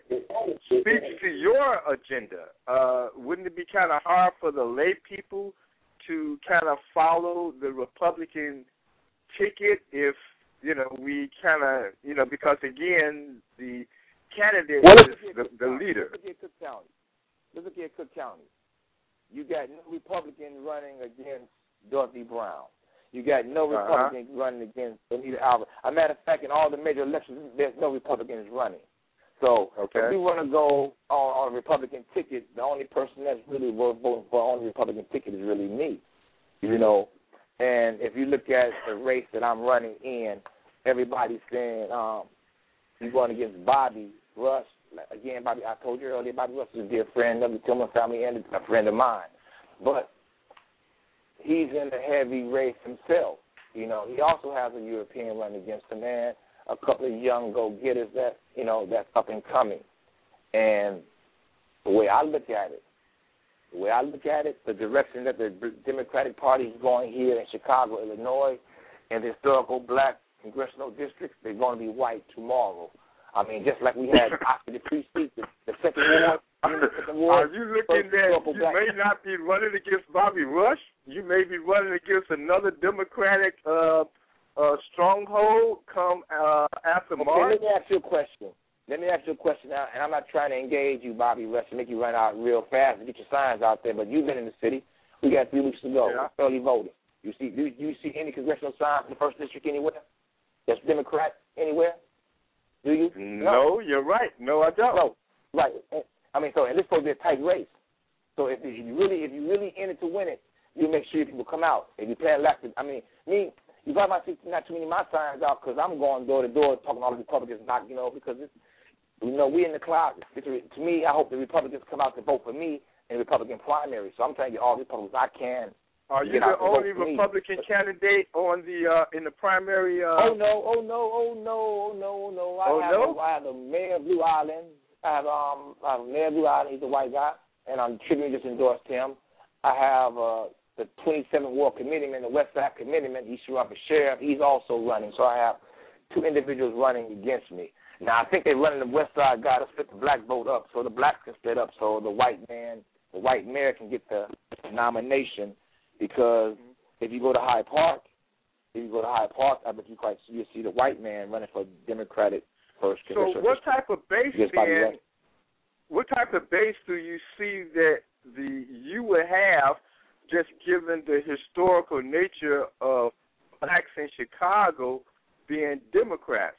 J: speaks to your agenda? Uh, wouldn't it be kind of hard for the lay people to kind of follow the Republican ticket if you know we kind of you know because again the candidate
Q: well,
J: is the, the leader.
Q: Look at Cook County. Look at Cook County. You got no Republican running against Dorothy Brown. You got no
J: Uh-huh.
Q: Republicans running against Anita. As a matter of fact, in all the major elections, there's no Republicans running. So
J: Okay.
Q: if you want to go on, on a Republican ticket, the only person that's really worth voting for on the Republican ticket is really me. You know, and if you look at the race that I'm running in, everybody's saying um, you're going against Bobby Rush. Again, Bobby, I told you earlier, Bobby Rush is a dear friend of the Tillman family and a friend of mine. But he's in a heavy race himself. You know, he also has a European run against him and a couple of young go getters that, you know, that's up and coming. And the way I look at it, the way I look at it, the direction that the Democratic Party is going here in Chicago, Illinois, and the historical black congressional districts, they're going to be white tomorrow. I mean, just like we had after the precinct, the, the second war, the second war.
J: Are you looking
Q: historical
J: you
Q: black-
J: may not be running against Bobby Rush? You may be running against another Democratic uh, uh, stronghold come uh, after
Q: Okay,
J: March?
Q: let me ask you a question. Let me ask you a question now, and I'm not trying to engage you, Bobby Rush, and make you run out real fast and get your signs out there. But you've been in the city. We got three weeks to go.
J: Yeah.
Q: Early voting. You see? Do you see any congressional signs in the first district anywhere? That's Democrat anywhere? Do you?
J: No, you're right. No, I don't.
Q: No, right. I mean, so and this supposed to be a tight race. So if, if you really, if you really in it to win it, you make sure people come out. If you play elected, I mean, me, you probably might see not too many of my signs out because I'm going door to door talking to all the Republicans, not you know, because it's, you know, we in the closet. It's, to me, I hope the Republicans come out to vote for me in the Republican primary. So I'm trying to get all the Republicans I can.
J: Are you the only
Q: for me.
J: Republican candidate on the uh, in the primary? Uh,
Q: Oh no! Oh no! Oh no! Oh no! No! I
J: Oh,
Q: have
J: no?
Q: A, I have the mayor of Blue Island. I have um I have mayor of Blue Island. He's a white guy, and I'm Tribune just endorsed him. I have uh the 27th Ward Committeeman, the West Side Committeeman. He should run for sheriff. He's also running. So I have two individuals running against me. Now I think they're running the West Side guy to split the black vote up, so the blacks can split up, so the white man, the white mayor can get the nomination. Because if you go to Hyde Park, if you go to Hyde Park, I bet you quite you see the white man running for Democratic first
J: so what type of base then? What type of base do you see that the you would have, just given the historical nature of blacks in Chicago being Democrats?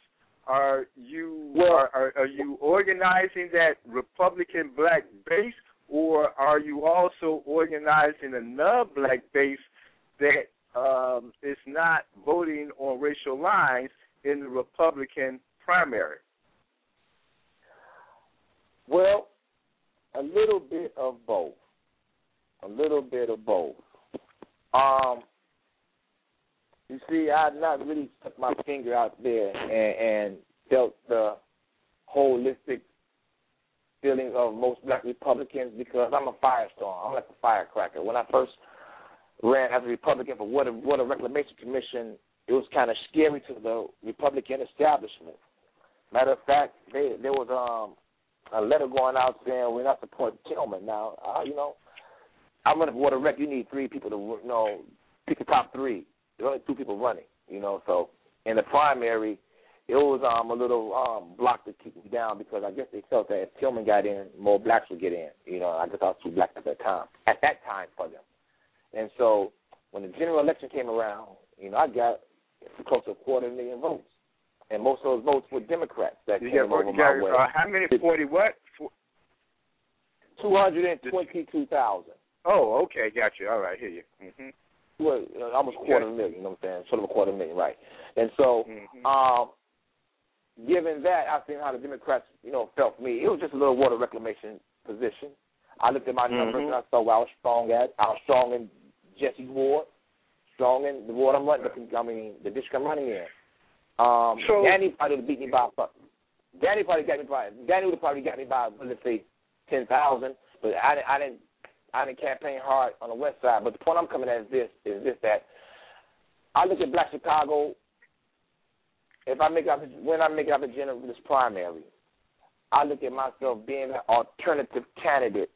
J: Are you
Q: Well-
J: are, are are you organizing that Republican black base, or are you also organizing a non-black base that um, is not voting on racial lines in the Republican primary?
Q: Well, a little bit of both. A little bit of both. Um, you see, I've not really stuck my finger out there and, and felt the holistic feelings of most black Republicans because I'm a firestorm. I'm like a firecracker. When I first ran as a Republican for Water, Water Reclamation Commission, it was kind of scary to the Republican establishment. Matter of fact, they, there was um, a letter going out saying we're not supporting Tillman. Now, uh, you know, I'm running for Water Rec. You need three people to, you know, pick the top three. There's only two people running, you know. So in the primary, it was um a little um block to keep me down because I guess they felt that if Tillman got in, more blacks would get in. You know, I guess I was too black at that time. At that time for them. And so when the general election came around, you know, I got close to a quarter million votes. And most of those votes were Democrats that
J: You
Q: came
J: got,
Q: over
J: you
Q: my
J: got
Q: way.
J: uh, how many? Forty what?
Q: Two hundred and twenty-two thousand.
J: Oh, okay, got you. All right, hear you. Mm-hmm.
Q: Well, uh, almost quarter
J: Yeah.
Q: million. You know what I'm saying? Sort of a quarter million, right? And so,
J: Mhm.
Q: um, given that, I've seen how the Democrats, you know, felt for me. It was just a little water reclamation position. I looked at my numbers
J: Mhm.
Q: and I saw where I was strong at. I was strong in Jesse Ward, strong in the ward I'm running. I mean, the district I'm running in. Um,
J: So-
Q: Danny probably would beat me by a fuck. Danny probably got me by. Danny would have probably got me by let's say ten thousand. But I didn't. I didn't. I didn't campaign hard on the west side. But the point I'm coming at is this: is this that I look at Black Chicago. If I make up when I make up a general this primary, I look at myself being an alternative candidate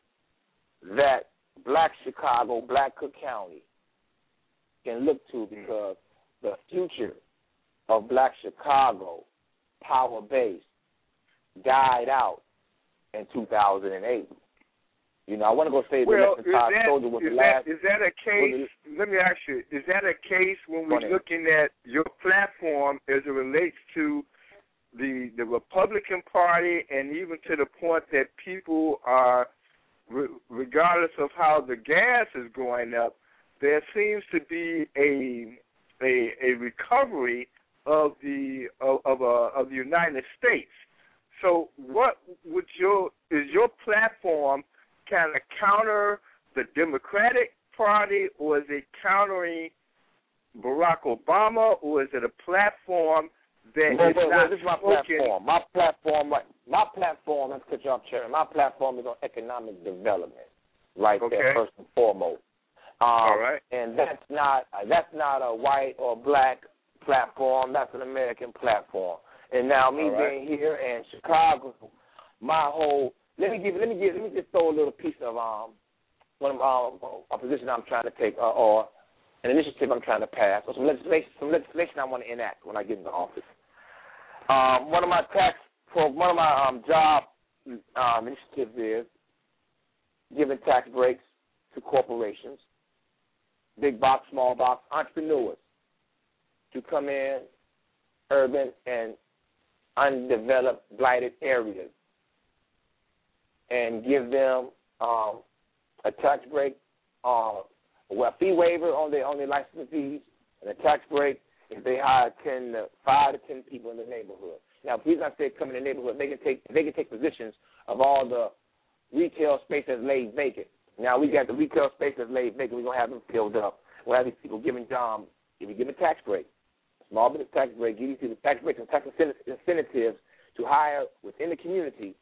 Q: that Black Chicago, Black Cook County can look to hmm. because the future of Black Chicago, power base, died out in 2008. You know, I want to go say the
J: Well,
Q: Todd
J: that,
Q: Soldier was
J: is
Q: the last.
J: is that a case? Let me ask you: Is that a case when we're looking at your platform as it relates to the the Republican Party, and even to the point that people are, re- regardless of how the gas is going up, there seems to be a a, a recovery of the of of, uh, of the United States. So, what would your is your platform kind of counter the Democratic Party, or is it countering Barack Obama, or is it a platform that is
Q: Wait, wait,
J: not
Q: wait, this is my
J: spoken?
Q: platform. My platform, right? My platform. Let's cut you off. My platform is on economic development, right
J: Okay.
Q: there first and foremost. Um,
J: All right.
Q: And that's not that's not a white or black platform. That's an American platform. And now me
J: right.
Q: being here in Chicago, my whole let me give let me give let me just throw a little piece of um one of um, a position I'm trying to take uh, or an initiative I'm trying to pass or some legislation some legislation I want to enact when I get into office. Um, one of my tax one of my um, job um, initiatives is giving tax breaks to corporations, big box, small box entrepreneurs to come in urban and undeveloped, blighted areas and give them um, a tax break, uh, well, fee waiver on their on their license fees, and a tax break if they hire ten, to, five to ten people in the neighborhood. Now, reason I say come in the neighborhood, they can take they can take positions of all the retail space that's laid vacant. Now we got the retail space that's laid vacant. We're gonna have them filled up. We'll have these people giving um, if you give them a tax break, small business tax break, give these people tax breaks and tax incentives to hire within the community.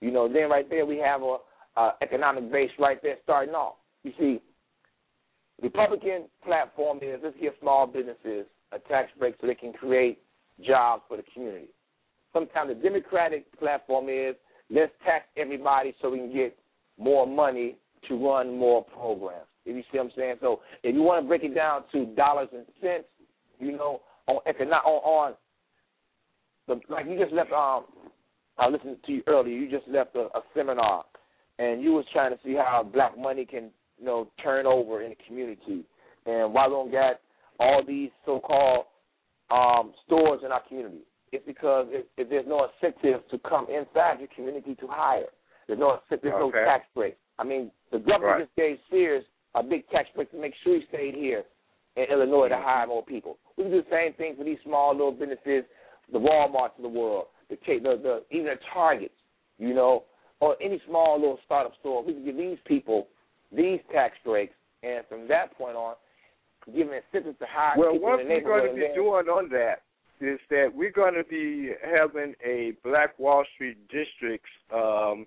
Q: You know, then right there we have a, a economic base right there starting off. You see, Republican platform is let's give small businesses a tax break so they can create jobs for the community. Sometimes the Democratic platform is let's tax everybody so we can get more money to run more programs. If you see what I'm saying? So if you want to break it down to dollars and cents, you know, on economic on, on the like you just left um I listened to you earlier, you just left a, a seminar and you was trying to see how black money can, you know, turn over in the community and why we don't get all these so called um stores in our community. It's because if, if there's no incentive to come inside your community to hire. There's no there's no tax break. I mean, the government
J: Right.
Q: just gave Sears a big tax break to make sure he stayed here in Illinois to hire more people. We can do the same thing for these small little businesses, the Walmarts of the world, the the, the even the Targets, you know, or any small little startup store. We can give these people these tax breaks, and from that point on, give them incentives to hire
J: Well,
Q: people in the neighborhood.
J: Well, what we're going to be doing on that is that we're going to be having a Black Wall Street districts um,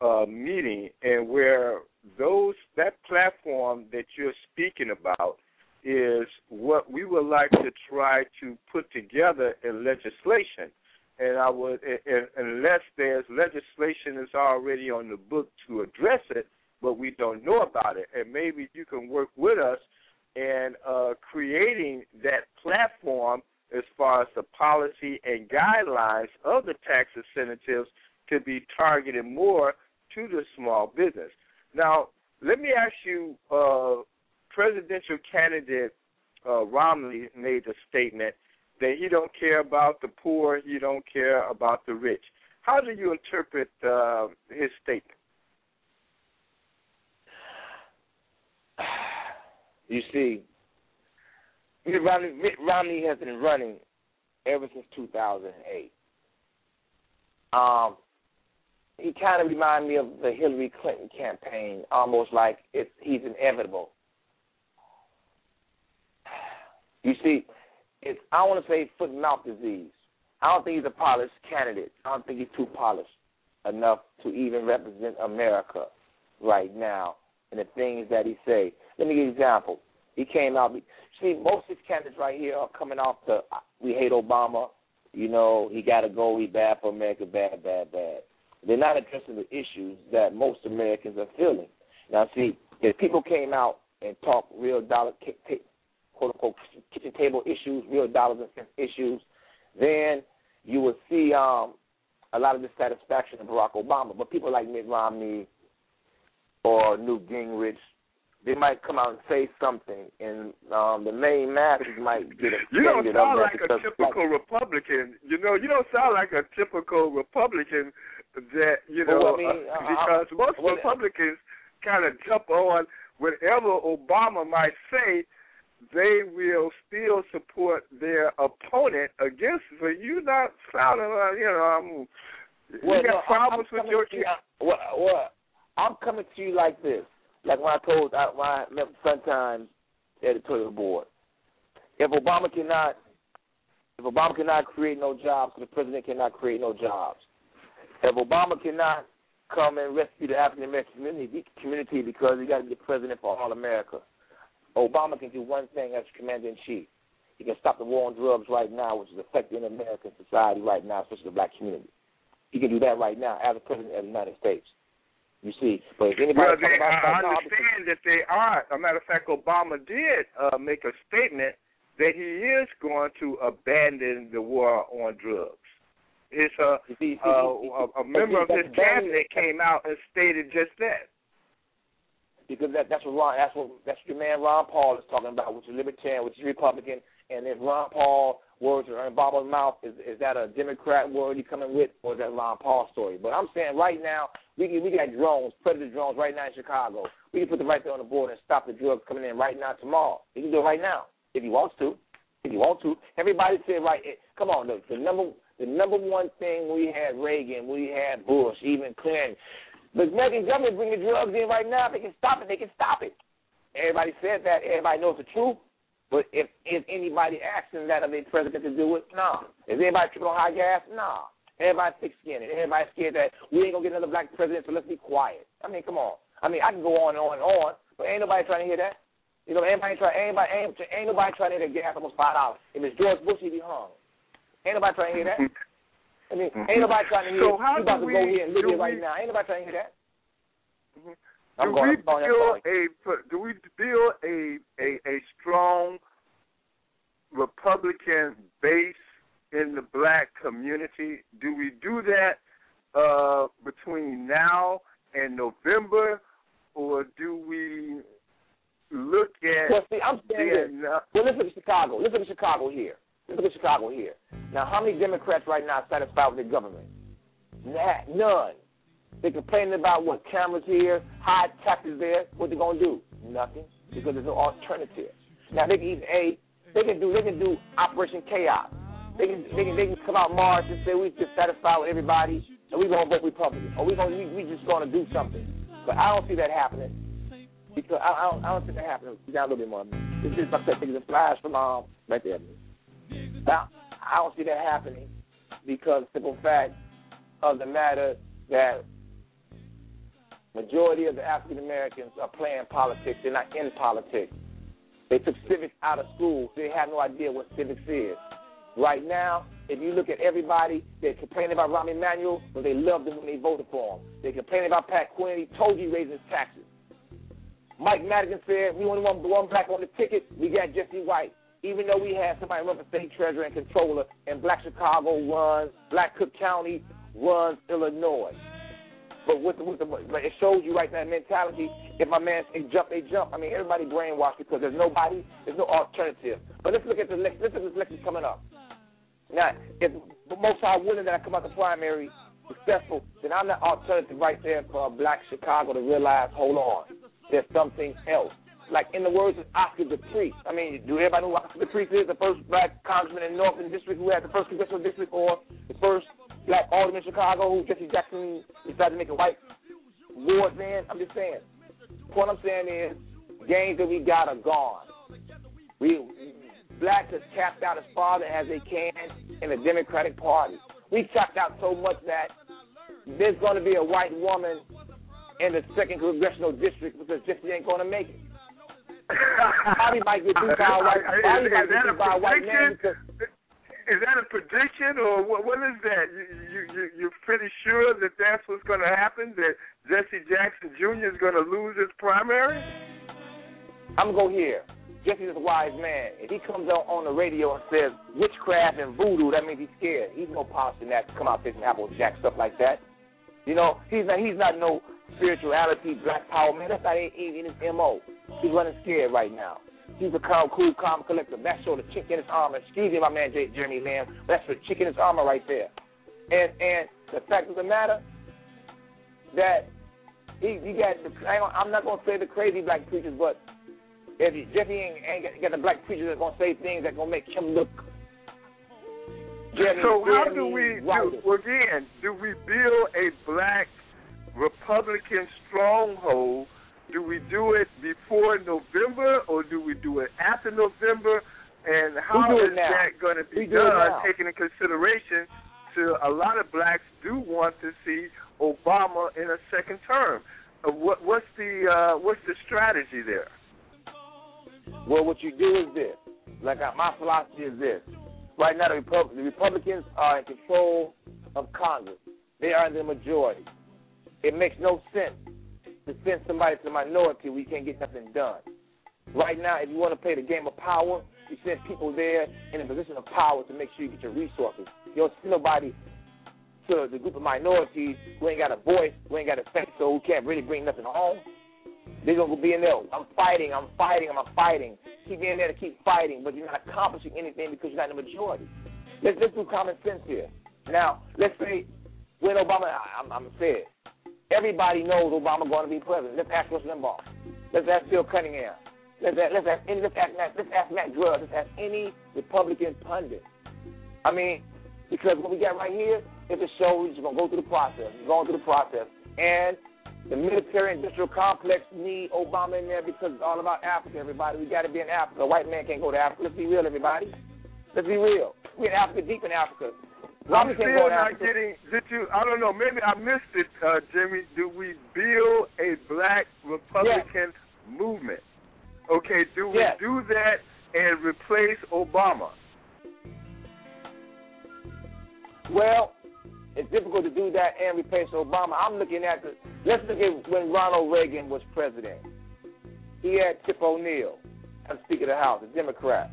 J: uh, meeting, and where those that platform that you're speaking about is what we would like to try to put together in legislation. And I would, and, unless there's legislation that's already on the book to address it, but we don't know about it, and maybe you can work with us in uh, creating that platform as far as the policy and guidelines of the tax incentives to be targeted more to the small business. Now, let me ask you, uh, presidential candidate uh, Romney made a statement that he don't care about the poor, he don't care about the rich. How do you interpret uh, his statement?
Q: You see, Mitt Romney, Mitt Romney has been running ever since 2008. Um, he kind of reminds me of the Hillary Clinton campaign, almost like it's he's inevitable. You see, it's I want to say foot and mouth disease. I don't think he's a polished candidate. I don't think he's too polished enough to even represent America right now and the things that he say. Let me give you an example. He came out. See, most of these candidates right here are coming off the "We hate Obama." You know, he got to go. He bad for America. Bad, bad, bad. They're not addressing the issues that most Americans are feeling. Now, see, if people came out and talked real dollar, quote unquote, kitchen table issues, real dollars and cents issues, then you would see um, a lot of dissatisfaction in Barack Obama. But people like Mitt Romney or Newt Gingrich, they might come out and say something, and um, the main masses might get offended.
J: You don't sound like a typical
Q: like,
J: Republican. You know, you don't sound like a typical Republican that you know
Q: well, I mean,
J: uh, because
Q: uh,
J: most
Q: well,
J: Republicans kind of jump on whatever Obama might say. They will still support their opponent against. So you not sounding like you know. I'm,
Q: well,
J: you got
Q: no,
J: problems
Q: I'm, I'm
J: with your.
Q: you, well, well, I'm coming to you like this. Like when I told I, when I met Sun Times editorial board, if Obama cannot, if Obama cannot create no jobs, the president cannot create no jobs. If Obama cannot come and rescue the African American community, community because he got to be president for all America, Obama can do one thing as commander in chief. He can stop the war on drugs right now, which is affecting American society right now, especially the black community. He can do that right now as a president of the United States. You see, but if anybody
J: well, they,
Q: about
J: I understand that they are. As a matter of fact, Obama did uh, make a statement that he is going to abandon the war on drugs. It's a,
Q: see, see,
J: uh,
Q: see,
J: a, a member of his cabinet came out and stated just that.
Q: Because that, that's what Ron, that's what that's what your man Ron Paul is talking about, which is libertarian, which is Republican, and if Ron Paul words are in Obama's mouth, is is that a Democrat word he coming with, or is that Ron Paul story? But I'm saying right now, we we got drones, predator drones right now in Chicago. We can put them right there on the board and stop the drugs coming in right now tomorrow. He can do it right now if he wants to. If he wants to, everybody said right. Come on, the, the number the number one thing we had Reagan, we had Bush, even Clinton. The American government bringing drugs in right now. They can stop it. They can stop it. Everybody said that. Everybody knows the truth. But if is anybody asking that of a president to do it? No. Is anybody tripping on high gas? No. Everybody thick skinned. Everybody scared that we ain't gonna get another black president, so let's be quiet. I mean, come on. I mean, I can go on and on and on, but ain't nobody trying to hear that. You know, anybody try, anybody, ain't, ain't nobody trying to hear that gas almost five dollars. If it's George Bush, he'd be hung. Ain't nobody trying to hear that. I mean, ain't nobody trying to hear.
J: So how
Q: you about
J: do
Q: to
J: we,
Q: go here and live
J: do
Q: here right
J: we,
Q: now. Ain't nobody trying to hear that.
J: Do
Q: I'm going,
J: we
Q: I'm going, I'm
J: build a do we build a a a strong Republican base in the black community? Do we do that uh, between now and November, or do we look at?
Q: Well, see, I'm saying Well, listen to Chicago. Listen to Chicago here. Listen to Chicago here. Now, how many Democrats right now are satisfied with their government? Nah, none. They're complaining about what cameras here, high taxes there. What they gonna do? Nothing, because there's no alternative. Now they can even a they can do they can do Operation Chaos. They can they can they can come out March and say we dissatisfied with everybody and we gonna vote Republican or we gonna we, we just gonna do something. But I don't see that happening because I, I don't I don't see that happening. Got a little bit more. It's just like taking the flash from um right there. Now I don't see that happening because simple fact of the matter that majority of the African Americans are playing politics. They're not in politics. They took civics out of school. They have no idea what civics is. Right now, if you look at everybody, they complain about Rahm Emanuel, but they loved him when they voted for him. They complain about Pat Quinn. He told you he raised his taxes. Mike Madigan said we only want one black on the ticket. We got Jesse White. Even though we had somebody run for state treasurer and controller, and Black Chicago runs, Black Cook County runs Illinois. But with the, with the, but it shows you right now mentality. If my man they jump, they jump. I mean, everybody brainwashed because there's nobody, there's no alternative. But let's look at the let's look at this election coming up. Now, if most are willing that I come out the primary successful, then I'm the alternative right there for black Chicago to realize, hold on, there's something else. Like in the words of Oscar De Priest. I mean, do everybody know who Oscar De Priest is? The first black congressman in Northern District who had the first congressional district, or the first black alderman in Chicago who Jesse Jackson decided to make a white ward man. I'm just saying. What I'm saying is, games that we got are gone. We blacks has capped out as far as they can in the Democratic Party. We capped out so much that there's going to be a white woman in the second congressional district because Jesse ain't going to make it. Bobby might get beat by a white. Bobby might get beat by a white man because.
J: Is that a prediction or what? What is that? You you you you're pretty sure that that's what's going to happen? That Jesse Jackson Jr. is going to lose his primary?
Q: I'm gonna go here. Jesse's a wise man. If he comes out on the radio and says witchcraft and voodoo, that means he's scared. He's no than that to come out fishing apple jack stuff like that. You know, he's not he's not no spirituality, black power man. That's not even his MO. He's running scared right now. He's a calm, cool, calm, collective. That's sort of chick in his armor. Excuse me, my man J- Jeremy Lamb. That's the chick in his armor right there. And and the fact of the matter that he you got. The, I'm not gonna say the crazy black preachers, but if he, Jeffy ain't, ain't got, the black preachers that gonna say things that gonna make him look.
J: So how do we do again? Do we build a black Republican stronghold? Do we do it before November or do we do it after November? And how is
Q: now.
J: that going to be done? Taking in consideration to a lot of blacks do want to see Obama in a second term. Uh, what, what's the uh, what's the strategy there?
Q: Well, what you do is this. Like uh, my philosophy is this. Right now, the, Repub- the Republicans are in control of Congress. They are in the majority. It makes no sense to send somebody to the minority where you can't get nothing done. Right now, if you want to play the game of power, you send people there in a position of power to make sure you get your resources. You don't send nobody to the group of minorities who ain't got a voice, who ain't got a say, so who can't really bring nothing home. They're gonna be in there. I'm fighting. I'm fighting. I'm fighting. Keep being there to keep fighting, but you're not accomplishing anything because you're not in the majority. Let's let's do common sense here. Now, let's say when Obama, I- I'm, I'm saying, everybody knows Obama going to be president. Let's ask Rush Limbaugh. Let's ask Bill Cunningham. Let's ask, let's ask any, let's ask Matt, let's ask Matt Drudge. Let's ask any Republican pundit. I mean, because what we got right here is a show. We're just gonna go through the process. We're going through the process, and the military industrial complex need Obama in there because it's all about Africa, everybody. We got to be in Africa. A white man can't go to Africa. Let's be real, everybody. Let's be real. We're in Africa, deep in Africa.
J: I'm still not getting. Did you? I don't know. Maybe I missed it, uh, Jimmy. Do we build a black Republican movement? Okay. Do we
Q: Yes.
J: do that and replace Obama?
Q: Well, it's difficult to do that and replace Obama. I'm looking at the. Let's look at when Ronald Reagan was president. He had Tip O'Neill as Speaker of the House, a Democrat.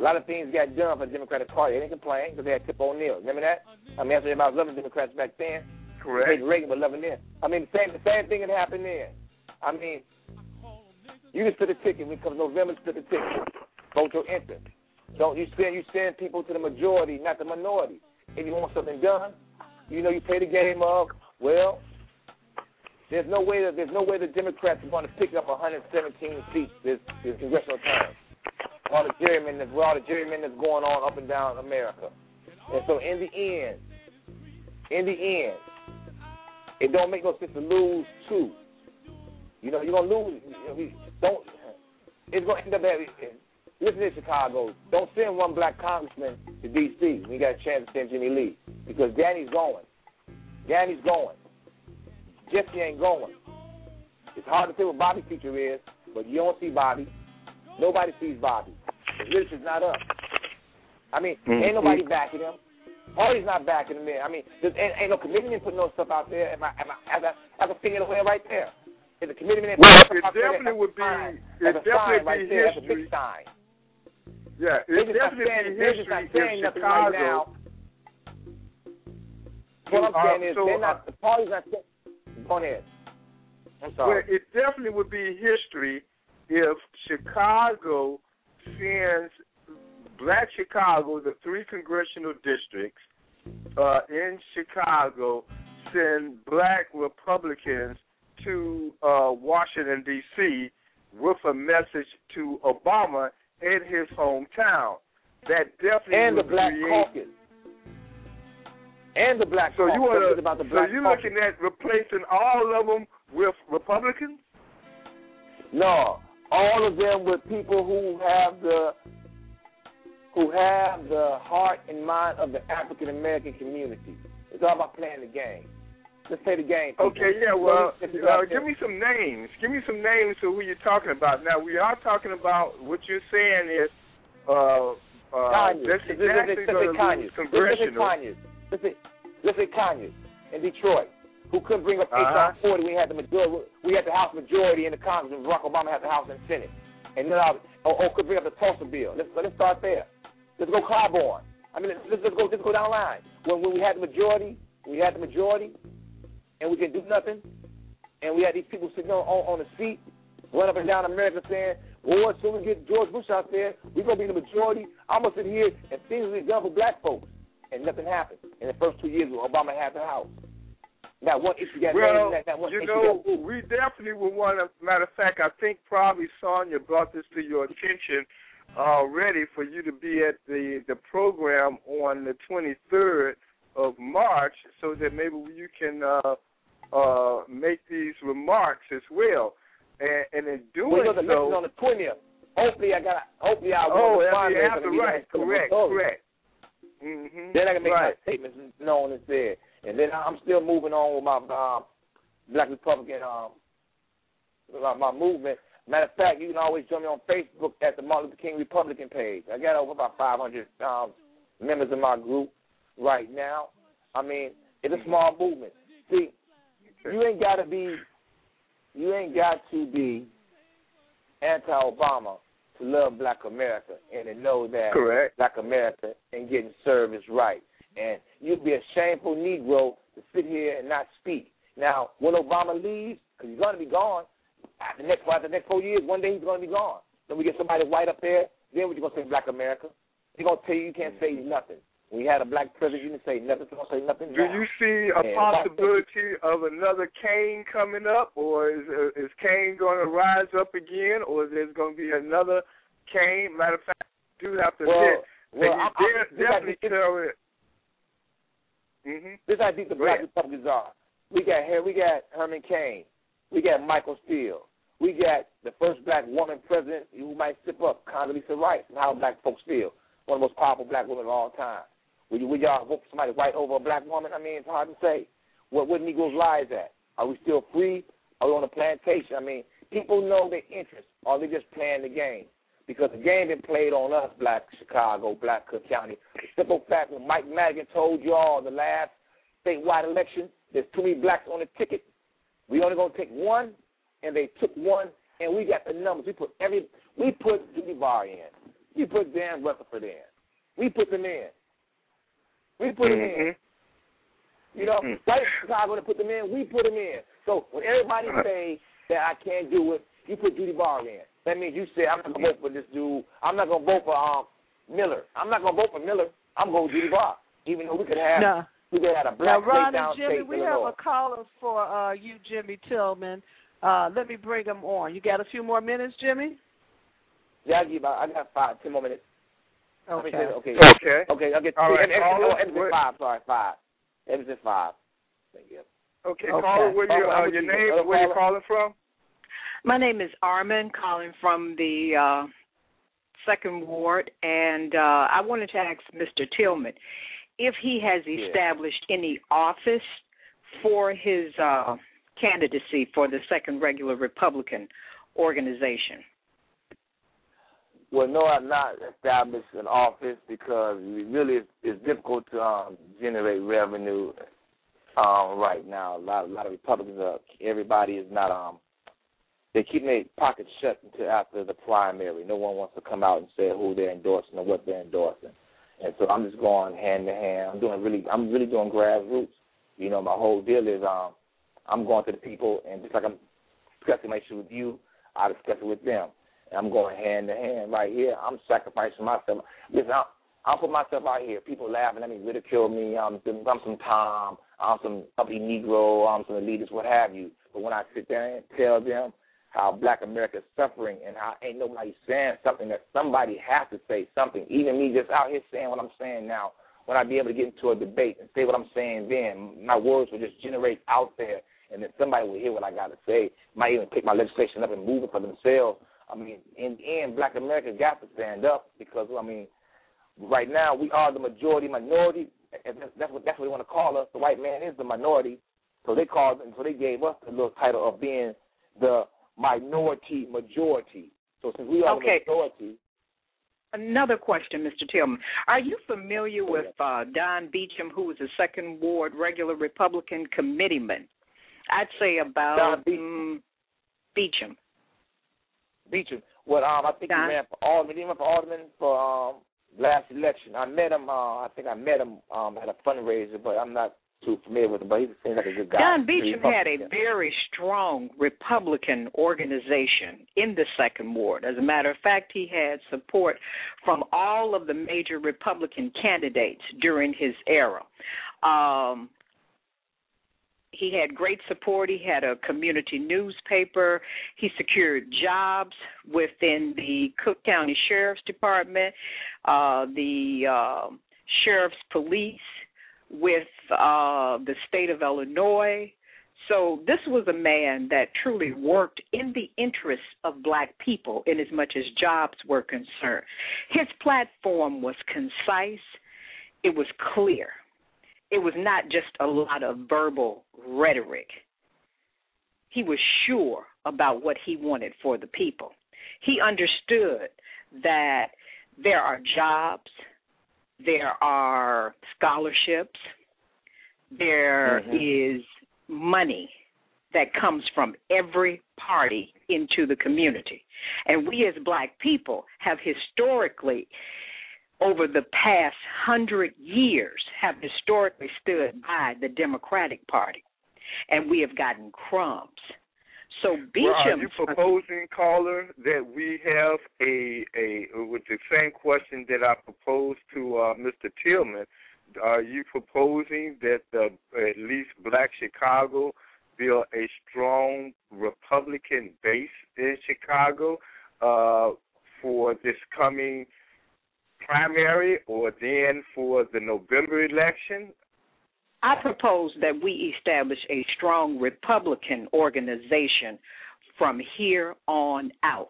Q: A lot of things got done for the Democratic Party. They didn't complain because they had Tip O'Neill. Remember that? I mean, that's about loving Democrats back then.
J: Correct.
Q: Hated Reagan, but loving them. I mean, the same the same thing had happened then. I mean, you can split a ticket when it comes November. Split the ticket. Vote your interest. Don't you send you send people to the majority, not the minority. If you want something done, you know you play the game of well. There's no way that there's no way the Democrats are going to pick up 117 seats this, this congressional term. All the gerrymandering, all the gerrymandering that's going on up and down America, and so in the end, in the end, it don't make no sense to lose two. You know, you're gonna lose. Don't. It's gonna end up at. Listen to Chicago. Don't send one black congressman to D.C. you got a chance to send Jimmy Lee because Danny's going. Danny's going. Jesse ain't going. It's hard to say what Bobby's future is, but you don't see Bobby. Nobody sees Bobby. His leadership's not up. I mean, ain't nobody backing him. Party's not backing him in. I mean, there's, ain't, ain't no commitment putting no stuff out there. Am I, am I, as I, as a finger away right there. If the commitment
J: Well,
Q: put
J: it
Q: stuff out there,
J: definitely would
Q: a
J: be.
Q: sign.
J: It
Q: That's
J: definitely
Q: sign right
J: be
Q: there. That's a
J: history.
Q: big sign.
J: Yeah,
Q: They're
J: it
Q: just not
J: definitely
Q: saying,
J: be
Q: they're just not
J: history
Q: saying
J: if
Q: nothing right
J: Chicago.
Q: now. What I'm
J: Uh,
Q: saying is,
J: so,
Q: they're
J: uh,
Q: not. The party's not. saying- Go ahead. I'm
J: Well, it definitely would be history if Chicago sends Black Chicago, the three congressional districts uh, in Chicago, send Black Republicans to uh, Washington D.C. with a message to Obama in his hometown. That definitely
Q: and the Black
J: create,
Q: Caucus. And the Black
J: So
Q: Caucus.
J: You wanna,
Q: about the
J: So you
Q: Caucus.
J: looking at replacing all of them with Republicans?
Q: No, all of them with people who have the who have the heart and mind of the African American community. It's all about playing the game. Let's play the game. people.
J: Okay, yeah. Well, uh, give me some names. Give me some names of who you're talking about. Now we are talking about what you're saying is uh, uh,
Q: Conyers.
J: Jesse
Q: Let's- let's-
J: Jackson
Q: let's
J: going to lose congressional.
Q: Conyers. Say Conyers in Detroit, who couldn't bring up
J: Uh-huh.
Q: HR 40. We had the majority. We had the House majority in the Congress, and Barack Obama had the House and Senate. And then, uh, or, or could bring up the Tulsa bill. Let's let's start there. Let's go Clyburn. I mean, let's, let's go let's go down the line. When when we had the majority, we had the majority, and we can do nothing. And we had these people sitting on on, on the seat, run up and down America saying, "Well, as soon as we get George Bush out there, we're gonna be the majority." I'm gonna sit here and things will be done for black folks, and nothing happened. In the first two years, Obama had the House. Not one issue got
J: Well.
Q: Not, not one
J: you know,
Q: got
J: we definitely would want to. Matter of fact, I think probably Sonja brought this to your attention already for you to be at the the program on the 23rd of March, so that maybe you can uh, uh, make these remarks as well. And, and in doing
Q: Well, you know, the
J: so,
Q: on the twentieth. Hopefully, I got. Hopefully, I
J: oh, that's
Q: the
J: right, correct, correct. Mm-hmm.
Q: Then I can make
J: right.
Q: my statements known and said. And then I'm still moving on with my um, Black Republican um, my, my movement. Matter of fact, you can always join me on Facebook at the Martin Luther King Republican page. I got over about 500 um, members in my group right now. I mean, it's a small movement. See, you ain't got to be, you ain't got to be anti-Obama to love Black America and to know that
J: Correct.
Q: Black America ain't getting service right. And you'd be a shameful Negro to sit here and not speak. Now, when Obama leaves, because he's going to be gone, after the next after the next four years, one day he's going to be gone. Then we get somebody white up there. Then what you going to say, Black America? They're going to tell you you can't say nothing. We had a black president, you didn't say nothing. You don't say nothing.
J: Do
Q: now.
J: you see a
Q: And
J: possibility of another Cain coming up, or is uh, is Cain going to rise up again, or is there going to be another Cain? Matter of fact, I do have to
Q: Well,
J: admit
Q: well,
J: that
Q: I'm-
J: you
Q: this
J: definitely
Q: is-
J: tell it. Mm-hmm.
Q: This is how deep the black
J: ahead.
Q: Republicans are. We got here. We got Herman Cain. We got Michael Steele. We got the first black woman president who might step up, Condoleezza Rice, and how black folks feel. One of the most powerful black women of all time. Would, you, would y'all vote for somebody white over a black woman? I mean, it's hard to say. What what Negroes lies at? Are we still free? Are we on a plantation? I mean, people know their interests. Are they just playing the game? Because the game been played on us, black Chicago, black Cook County. The simple fact when Mike Madigan told you all the last statewide election, there's too many blacks on the ticket. We only gonna take one, and they took one, and we got the numbers. We put every we put Judy Baar in. We put Dan Rutherford in. We put them in. We put them in. You know,
J: Mhm.
Q: white Chicago to put them in, we put them in. So when everybody say that I can't do it, you put Judy Baar in. That means you say I'm not gonna vote for this dude. I'm not gonna vote for um Miller. I'm not gonna vote for Miller. I'm going to Judy Baar. Even though we could have
E: No.
Q: we could have a
E: Now,
Q: black
E: Ron
Q: state down
E: and Jimmy,
Q: state
E: we
Q: Illinois.
E: have a caller for uh, you, Jimmy Tillman. Uh, let me bring him on. You got a few more minutes, Jimmy?
Q: Yeah, I give I got five, ten more minutes. How many
E: Okay.
Q: minutes? Okay.
J: Okay.
Q: Okay, I'll get
J: All
Q: three.
J: right,
Q: Em- em-
J: caller,
Q: oh, Emerson
J: what-
Q: five, sorry, five. Emerson five. Thank you.
J: Okay,
E: Okay.
J: caller, where you, uh,
Q: I'm
J: your
Q: with you.
J: name, where you
Q: caller.
J: calling from?
R: My name is Armin, calling from the uh, second ward, and uh, I wanted to ask Mr. Tillman if he has
Q: Yeah.
R: established any office for his uh, candidacy for the second regular Republican organization.
Q: Well, no, I've not established an office because it really is it's difficult to um, generate revenue um, right now. A lot, a lot of Republicans are. Everybody is not. Um, they keep their pockets shut until after the primary. No one wants to come out and say who they're endorsing or what they're endorsing. And so I'm just going hand to hand. I'm doing really. I'm really doing grassroots. You know, my whole deal is um, I'm going to the people, and just like I'm discussing my issue with you, I discuss it with them. And I'm going hand to hand right here. I'm sacrificing myself. Listen, I'm, I'll put myself out here. People laughing at me, ridicule me. I'm, I'm some Tom. I'm some uppy Negro. I'm some elitist, what have you. But when I sit there and tell them how Black America is suffering and how ain't nobody saying something that somebody has to say something. Even me just out here saying what I'm saying now, when I be able to get into a debate and say what I'm saying then, my words will just generate out there and then somebody will hear what I got to say. Might even pick my legislation up and move it for themselves. I mean, in the end, Black America got to stand up because I mean, right now we are the majority minority. That's what that's what they want to call us. The white man is the minority, so they called and so they gave us the little title of being the minority majority. So since we are
R: Okay.
Q: the majority,
R: Another question, Mr. Tillman. Are you familiar with uh, Don Beecham, who was a second ward regular Republican committeeman? I'd say about
Q: Don
R: mm, Beecham.
Q: Beecham. Well, um, I think
R: Don-
Q: he ran for alderman. He ran for alderman for um last election. I met him. Uh, I think I met him um at a fundraiser, but I'm not too familiar with him. But he seems like a good guy.
R: Don Beecham had a very strong Republican organization in the second ward. As a matter of fact, he had support from all of the major Republican candidates during his era. Um, he had great support. He had a community newspaper. He secured jobs within the Cook County Sheriff's Department, uh, the uh, Sheriff's Police, with uh, the state of Illinois. So this was a man that truly worked in the interests of black people in as much as jobs were concerned. His platform was concise, it was clear. It was not just a lot of verbal rhetoric. He was sure about what he wanted for the people. He understood that there are jobs, there are scholarships, there mm-hmm. is money that comes from every party into the community. And we as black people have historically over the past hundred years have historically stood by the Democratic Party. And we have gotten crumbs. So
J: Well, are you proposing, caller, that we have a a with the same question that I proposed to uh, Mr. Tillman? Are you proposing that the, at least Black Chicago build a strong Republican base in Chicago uh, for this coming primary, or then for the November election?
R: I propose that we establish a strong Republican organization from here on out.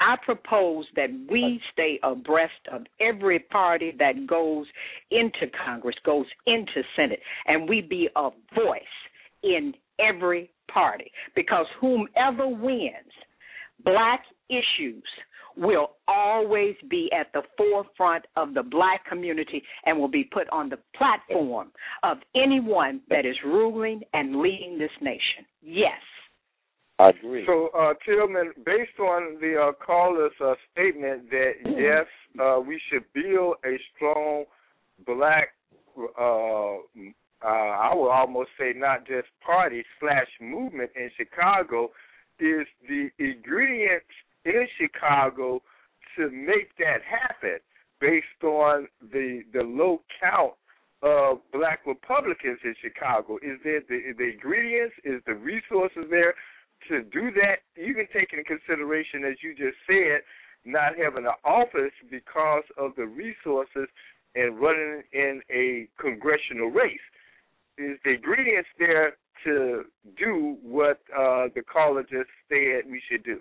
R: I propose that we stay abreast of every party that goes into Congress, goes into Senate, and we be a voice in every party because whomever wins, black issues will always be at the forefront of the black community and will be put on the platform of anyone that is ruling and leading this nation. Yes.
Q: I agree.
J: So, uh, Tillman, based on the uh, caller's uh, statement that yes, uh, we should build a strong black, uh, uh, I would almost say not just party slash movement in Chicago, is the ingredients in Chicago to make that happen based on the the low count of black Republicans in Chicago? Is there the, the ingredients? Is the resources there to do that? Even taking into consideration, as you just said, not having an office because of the resources and running in a congressional race. Is the ingredients there to do what uh, the caller just said we should do?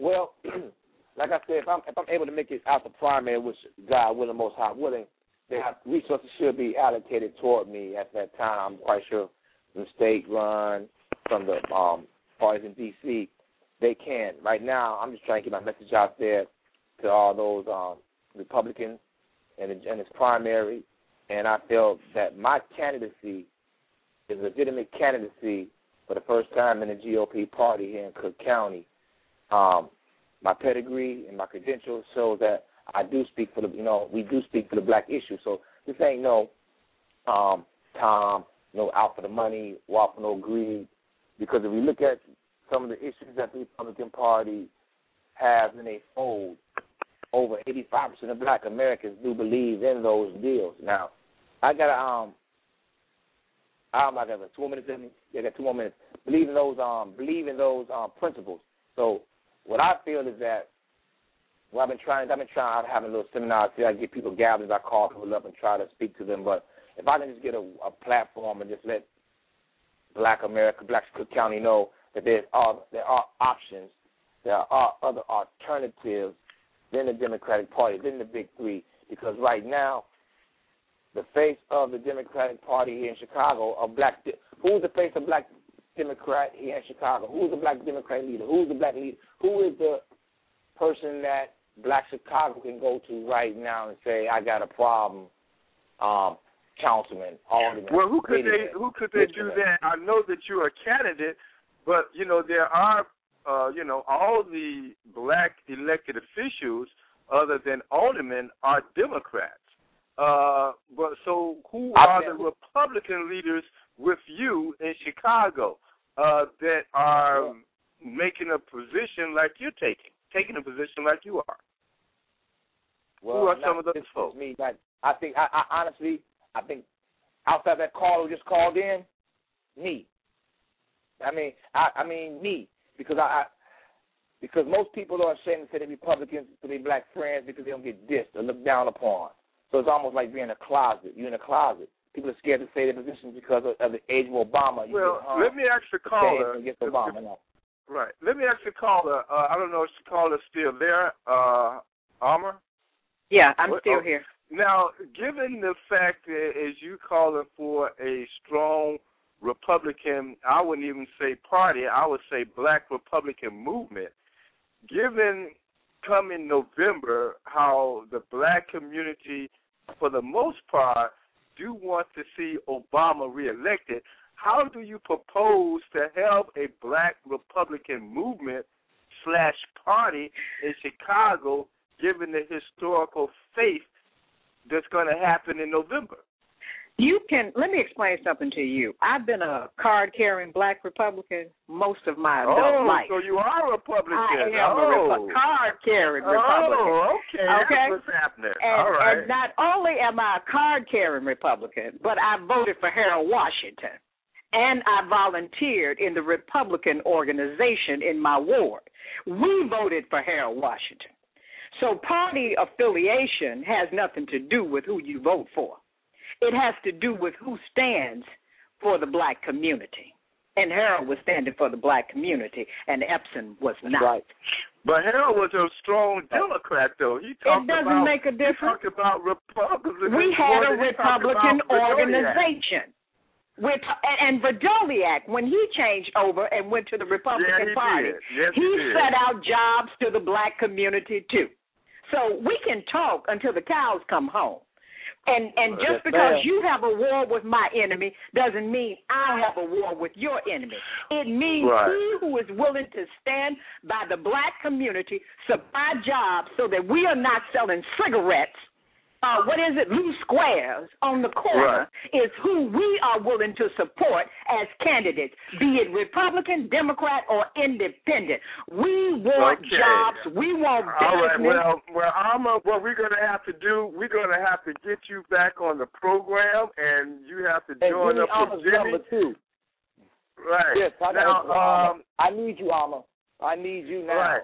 Q: Well, like I said, if I'm if I'm able to make it out the primary, which God willing, Most High willing, then resources should be allocated toward me at that time. I'm quite sure from state run, from the um parties in D.C. They can. Right now, I'm just trying to get my message out there to all those um Republicans and and its primary. And I feel that my candidacy is a legitimate candidacy for the first time in the GOP party here in Cook County. Um, my pedigree and my credentials show that I do speak for the you know we do speak for the black issue. So this ain't no um, Tom, no out for the money, out for no greed. Because if we look at some of the issues that the Republican Party has in a fold, over 85% of Black Americans do believe in those deals. Now, I gotta um, I'm not gonna two more minutes in me. Yeah, got two more minutes. Believe in those um believe in those um principles. So what I feel is that well I've been trying I've been trying I'm having little seminars here, I get people gatherings, I call people up and try to speak to them, but if I can just get a, a platform and just let black America, black Cook County know that there are there are options, there are other alternatives than the Democratic Party, than the big three. Because right now the face of the Democratic Party here in Chicago, a black who's the face of black Democrat here in Chicago? Who's the black Democrat leader? Who's the black leader? Who is the person that black Chicago can go to right now and say, I got a problem, um, councilman, alderman.
J: Well, who could they who could they do that? I know that you're a candidate, but you know there are uh, you know all the black elected officials other than aldermen are Democrats. Uh, but so who are the Republican leaders with you in Chicago uh, that are making a position like you're taking, taking a position like you are?
Q: Well,
J: who are some of those folks?
Q: Me, like, I think I, I honestly I think outside that call who just called in, me. I mean, I I mean me because I, I because most people are ashamed to say they're Republicans to their black friends because they don't get dissed or looked down upon. So it's almost like being in a closet. You're in a closet. People are scared to say their positions because of, of the age of Obama. You
J: Well,
Q: get hung
J: let me ask the
Q: to say
J: caller.
Q: against Obama. No.
J: Right. Let me ask the caller. Uh, I don't know if the caller's still there. Uh, Armor.
R: Yeah, I'm
J: What-
R: still
J: oh,
R: here.
J: Now, given the fact that as you calling for a strong Republican, I wouldn't even say party, I would say black Republican movement, given coming November how the black community, for the most part, do want to see Obama reelected, how do you propose to help a black Republican movement slash party in Chicago given the historical faith that's going to happen in November.
R: You can let me explain something to you. I've been a card carrying black Republican most of my oh, adult
J: oh,
R: life.
J: so you are a Republican.
R: I am
J: oh.
R: a Repu- oh. card carrying oh, Republican.
J: Oh, okay.
R: Okay.
J: That's what's happening.
R: And,
J: All right.
R: and not only am I a card carrying Republican, but I voted for Harold Washington. And I volunteered in the Republican organization in my ward. We voted for Harold Washington. So party affiliation has nothing to do with who you vote for. It has to do with who stands for the black community. And Harold was standing for the black community, and Epton was not.
Q: Right.
J: But Harold was a strong Democrat, though. He talked
R: doesn't
J: about,
R: make a difference.
J: He talked about Republicans.
R: We had a
J: than he talked
R: Republican organization. With, and, and Vrdolyak, when he changed over and went to the Republican
J: Yeah, he
R: Party.
J: Yes,
R: he
J: he
R: set out jobs to the black community too. So we can talk until the cows come home. And and just because you have a war with my enemy doesn't mean I have a war with your enemy. It means
J: Right.
R: he who is willing to stand by the black community, supply jobs so that we are not selling cigarettes uh, what is it, loose squares on the corner is who we are willing to support as candidates, be it Republican, Democrat, or independent. We want
J: Okay.
R: jobs. We want business.
J: All right. Well, well, Alma, what we're going to have to do, we're going to have to get you back on the program, and you have to
Q: And
J: join
Q: give me
J: up with Jimmy.
Q: number two.
J: Right.
Q: Yes, I
J: now, um,
Q: I need you, Alma. I need you now.
J: Right.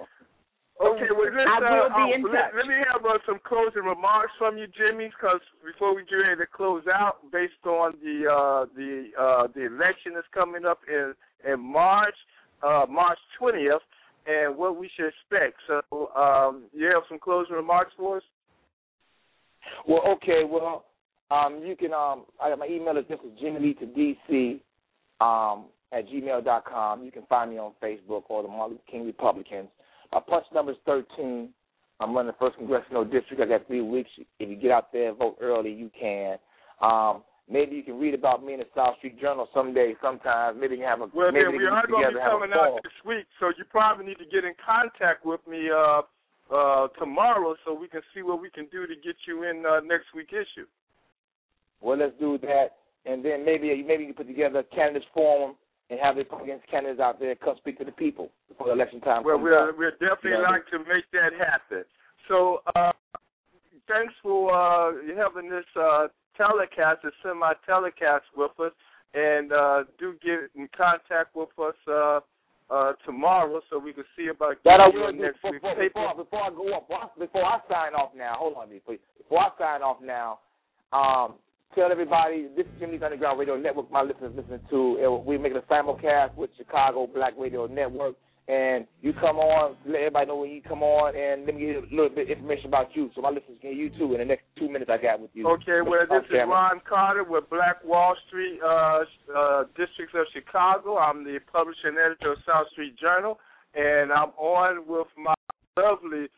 J: Okay, well, let's,
R: I will
J: uh,
R: be
J: uh,
R: in
J: let,
R: touch.
J: let me have uh, some closing remarks from you, Jimmy, because before we get ready to close out, based on the uh, the uh, the election that's coming up in in March, uh, March twentieth, and what we should expect. So, um, you have some closing remarks for us?
Q: Well, okay. Well, um, you can. Um, I got my email address is Jimmy Lee to DC um, at gmail dot com. You can find me on Facebook or the Martin King Republicans. My punch number is thirteen. I'm running the first congressional district. I got three weeks. If you get out there, and vote early. You can. Um, maybe you can read about me in the South Street Journal someday. Sometimes maybe you can have a.
J: Well,
Q: maybe
J: then we are going to be coming out this week, so you probably need to get in contact with me uh, uh, tomorrow so we can see what we can do to get you in uh, next week issue.
Q: Well, let's do that, and then maybe maybe you can put together a candidates forum and have the Republican candidates out there come speak to the people before the election time
J: Well,
Q: up.
J: we'll definitely
Q: You know,
J: like to make that happen. So, uh, thanks for uh, having this uh, telecast, this semi-telecast with us. and uh, do get in contact with us uh, uh, tomorrow so we can see about
Q: That I
J: getting
Q: will
J: next
Q: before,
J: week's
Q: before,
J: paper.
Q: before, before I go up, before I, before I sign off now. Hold on, me, please. Before I sign off now, um, tell everybody this is Jimmy's Underground Radio Network. My listeners listening to. We're making a simulcast with Chicago Black Radio Network, and you come on. Let everybody know when you come on, and let me give you a little bit of information about you, so my listeners can hear you too. In the next two minutes I got with you.
J: Okay, well, this is. Ron Carter with Black Wall Street uh, uh, Districts of Chicago. I'm the publisher and editor of South Street Journal, and I'm on with my lovely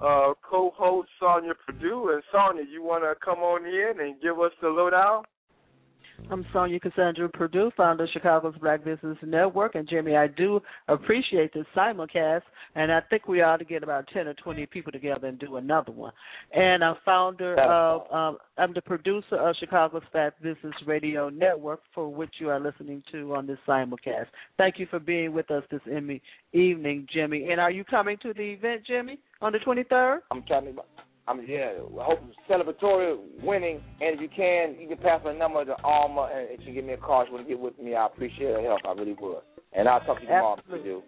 J: uh, co-host Sonja Perdue. And Sonja, you want to come on in and give us the lowdown?
E: I'm Sonja Cassandra Perdue, founder of Chicago's Black Business Network. And Jimmy, I do appreciate this simulcast, and I think we ought to get about 10 or 20 people together and do another one. And I'm founder of, um, I'm the producer of Chicago's Black Business Radio Network, for which you are listening to on this simulcast. Thank you for being with us this evening, Jimmy. And are you coming to the event, Jimmy, on the 23rd?
Q: I'm to. I'm yeah. I hope celebratory winning, and if you can, you can pass my number to Alma, and if you give me a call, you want to get with me, I appreciate her help. I really would. And I'll talk to you tomorrow if you do.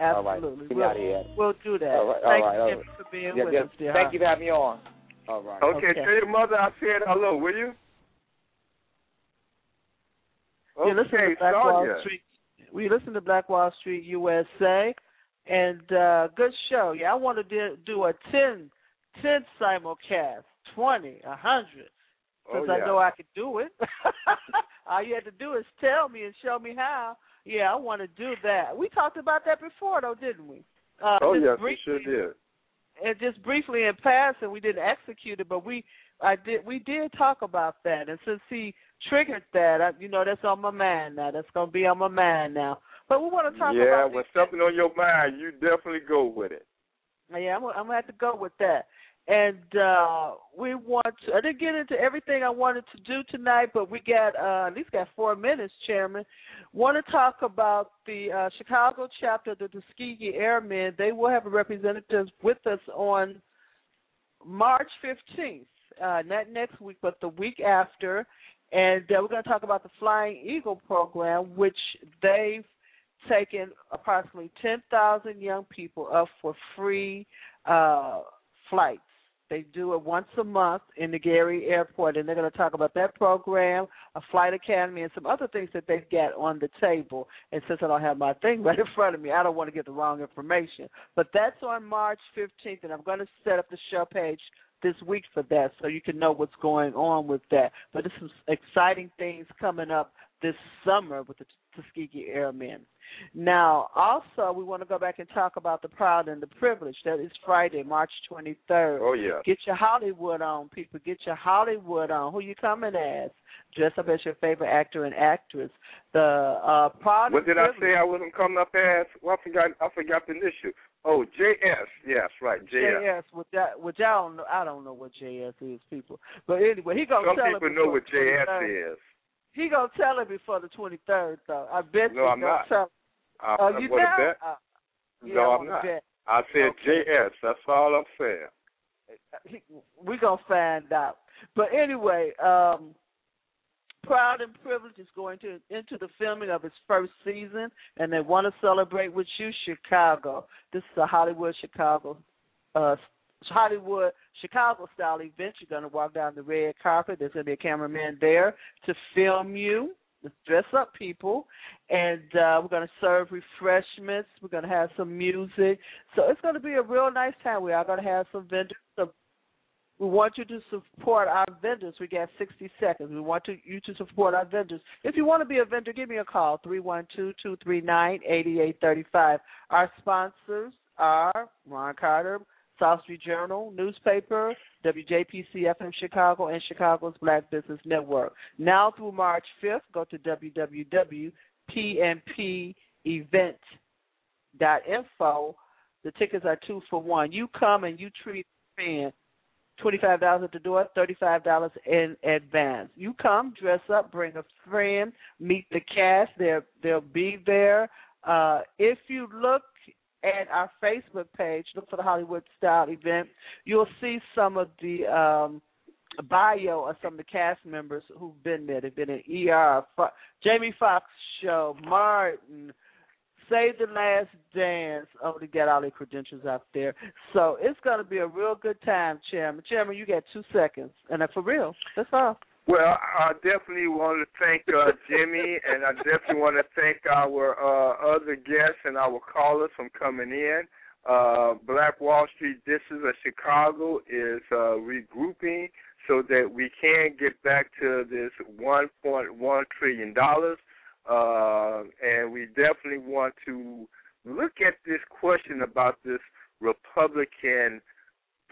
Q: All right.
E: Absolutely.
Q: Get me
E: We'll,
Q: out of here.
E: we'll do that.
Q: All right.
E: Thank
Q: all right.
E: you,
Q: all
E: Jimmy,
Q: right.
E: for being
Q: Yeah,
E: with
Q: yeah.
E: us, dear.
Q: Thank you for having me on. All right.
J: Okay,
E: Okay.
J: tell your mother I said hello, will you?
E: You listen
J: Okay,
E: to Black Wall Street. We listen to Black Wall Street USA, and uh good show. Yeah, I want to do, do a 10, 10 simulcast, twenty, a hundred,
J: Oh,
E: because
J: yeah.
E: I know I can do it. All you had to do is tell me and show me how. Yeah, I want to do that. We talked about that before, though, didn't we? Uh,
J: Oh, yes, we sure did.
E: and just briefly in passing, we didn't execute it, but we I did we did talk about that, and since he triggered that, I, you know, that's on my mind now. That's gonna be on my mind now. But we want to talk
J: Yeah,
E: about
J: when something on your mind, you definitely go with it.
E: Yeah, I'm, I'm gonna have to go with that. And uh we want to. I didn't get into everything I wanted to do tonight, but we got uh at least got four minutes, Chairman. Want to talk about the uh Chicago chapter of the Tuskegee Airmen. They will have a representative with us on March 15th. Uh, not next week, but the week after. And uh, we're going to talk about the Flying Eagle program, which they've taken approximately 10,000 young people up for free uh, flights. They do it once a month in the Gary Airport, and they're going to talk about that program, a flight academy, and some other things that they've got on the table. And since I don't have my thing right in front of me, I don't want to get the wrong information. But that's on March 15th, and I'm going to set up the show page this week for that so you can know what's going on with that. But there's some exciting things coming up this summer with the Tuskegee Airmen. Now, also, we want to go back and talk about the proud and the privileged. That is Friday, March 23rd.
J: Oh, yeah.
E: Get your Hollywood on, people. Get your Hollywood on. Who you coming as? Dress up as your favorite actor and actress. The uh, proud
J: What did I say I wasn't coming up as? Well, I forgot. I forgot the initial. Oh, JS. Yes, right. JS.
E: JS, which I, which I don't know. I don't know what JS is, people. But anyway, he gonna
J: Some people know what JS is.
E: He gonna tell it before the twenty third, though. I bet
J: No,
E: you
J: I'm
E: gonna
J: not.
E: tell.
J: I,
E: Oh,
J: I
E: you
J: to
E: bet? Uh, yeah,
J: no, I'm not.
E: bet.
J: I said JS. That's all I'm saying.
E: We gonna find out. But anyway, um, Proud and Privileged is going to into the filming of its first season, and they want to celebrate with you, Chicago. This is a Hollywood Chicago, uh, Hollywood Chicago style event. You're going to walk down the red carpet. There's going to be a cameraman there to film you. Let's dress up, people, and uh, we're going to serve refreshments. We're going to have some music, so it's going to be a real nice time. We are going to have some vendors, we want you to support our vendors. We got 60 seconds. We want to, you to support our vendors. If you want to be a vendor, give me a call, 312-239-8835. Our sponsors are Ron Carter, South Street Journal, newspaper, WJPC FM Chicago, and Chicago's Black Business Network. Now through March 5th, go to www.pmpevent.info. The tickets are two for one. You come and you treat twenty-five dollars at the door, thirty-five dollars in advance. You come, dress up, bring a friend, meet the cast. They'll they'll be there. Uh, if you look at our Facebook page, look for the Hollywood Style event. You'll see some of the um, bio of some of the cast members who've been there. They've been in ER, Fo- Jamie Foxx show, Martin, Save the Last Dance. Oh, to get all their credentials out there. So it's going to be a real good time, Chairman. Chairman, you got two seconds, and uh, for real, that's all.
J: Well, I definitely want to thank uh, Jimmy, and I definitely want to thank our uh, other guests and our callers from coming in. Uh, Black Wall Street, this is a Chicago, is uh, regrouping so that we can get back to this $1.1 trillion. Uh, and we definitely want to look at this question about this Republican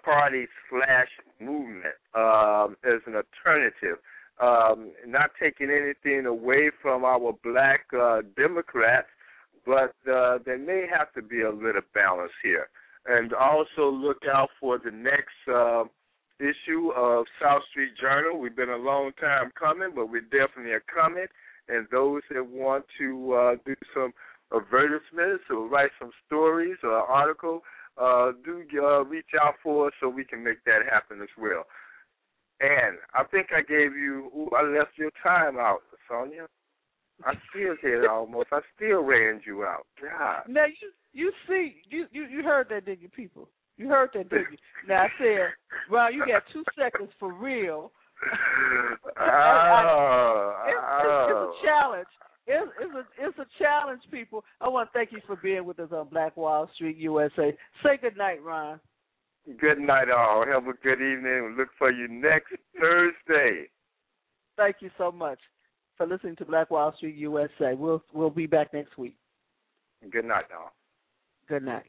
J: party slash movement um, as an alternative. Um, not taking anything away from our black uh, Democrats, but uh, there may have to be a little balance here. And also look out for the next uh, issue of South Street Journal. We've been a long time coming, but we definitely are coming. And those that want to uh, do some advertisements or write some stories or article, uh, do uh, reach out for us so we can make that happen as well. And I think I gave you. Ooh, I left your time out, Sonja. I still did almost. I still ran you out. God.
E: Now you you see you you, you heard that, did you, people? You heard that, did you? Now I said, well, you got two seconds for real.
J: oh, oh.
E: It's, it's, it's a challenge. It's, it's a it's a challenge, people. I want to thank you for being with us on Black Wall Street USA. Say good night, Ron.
J: Good night, all. Have a good evening. We look for you next Thursday.
E: Thank you so much for listening to Black Wall Street USA. We'll we'll be back next week.
J: Good night, all.
E: Good night.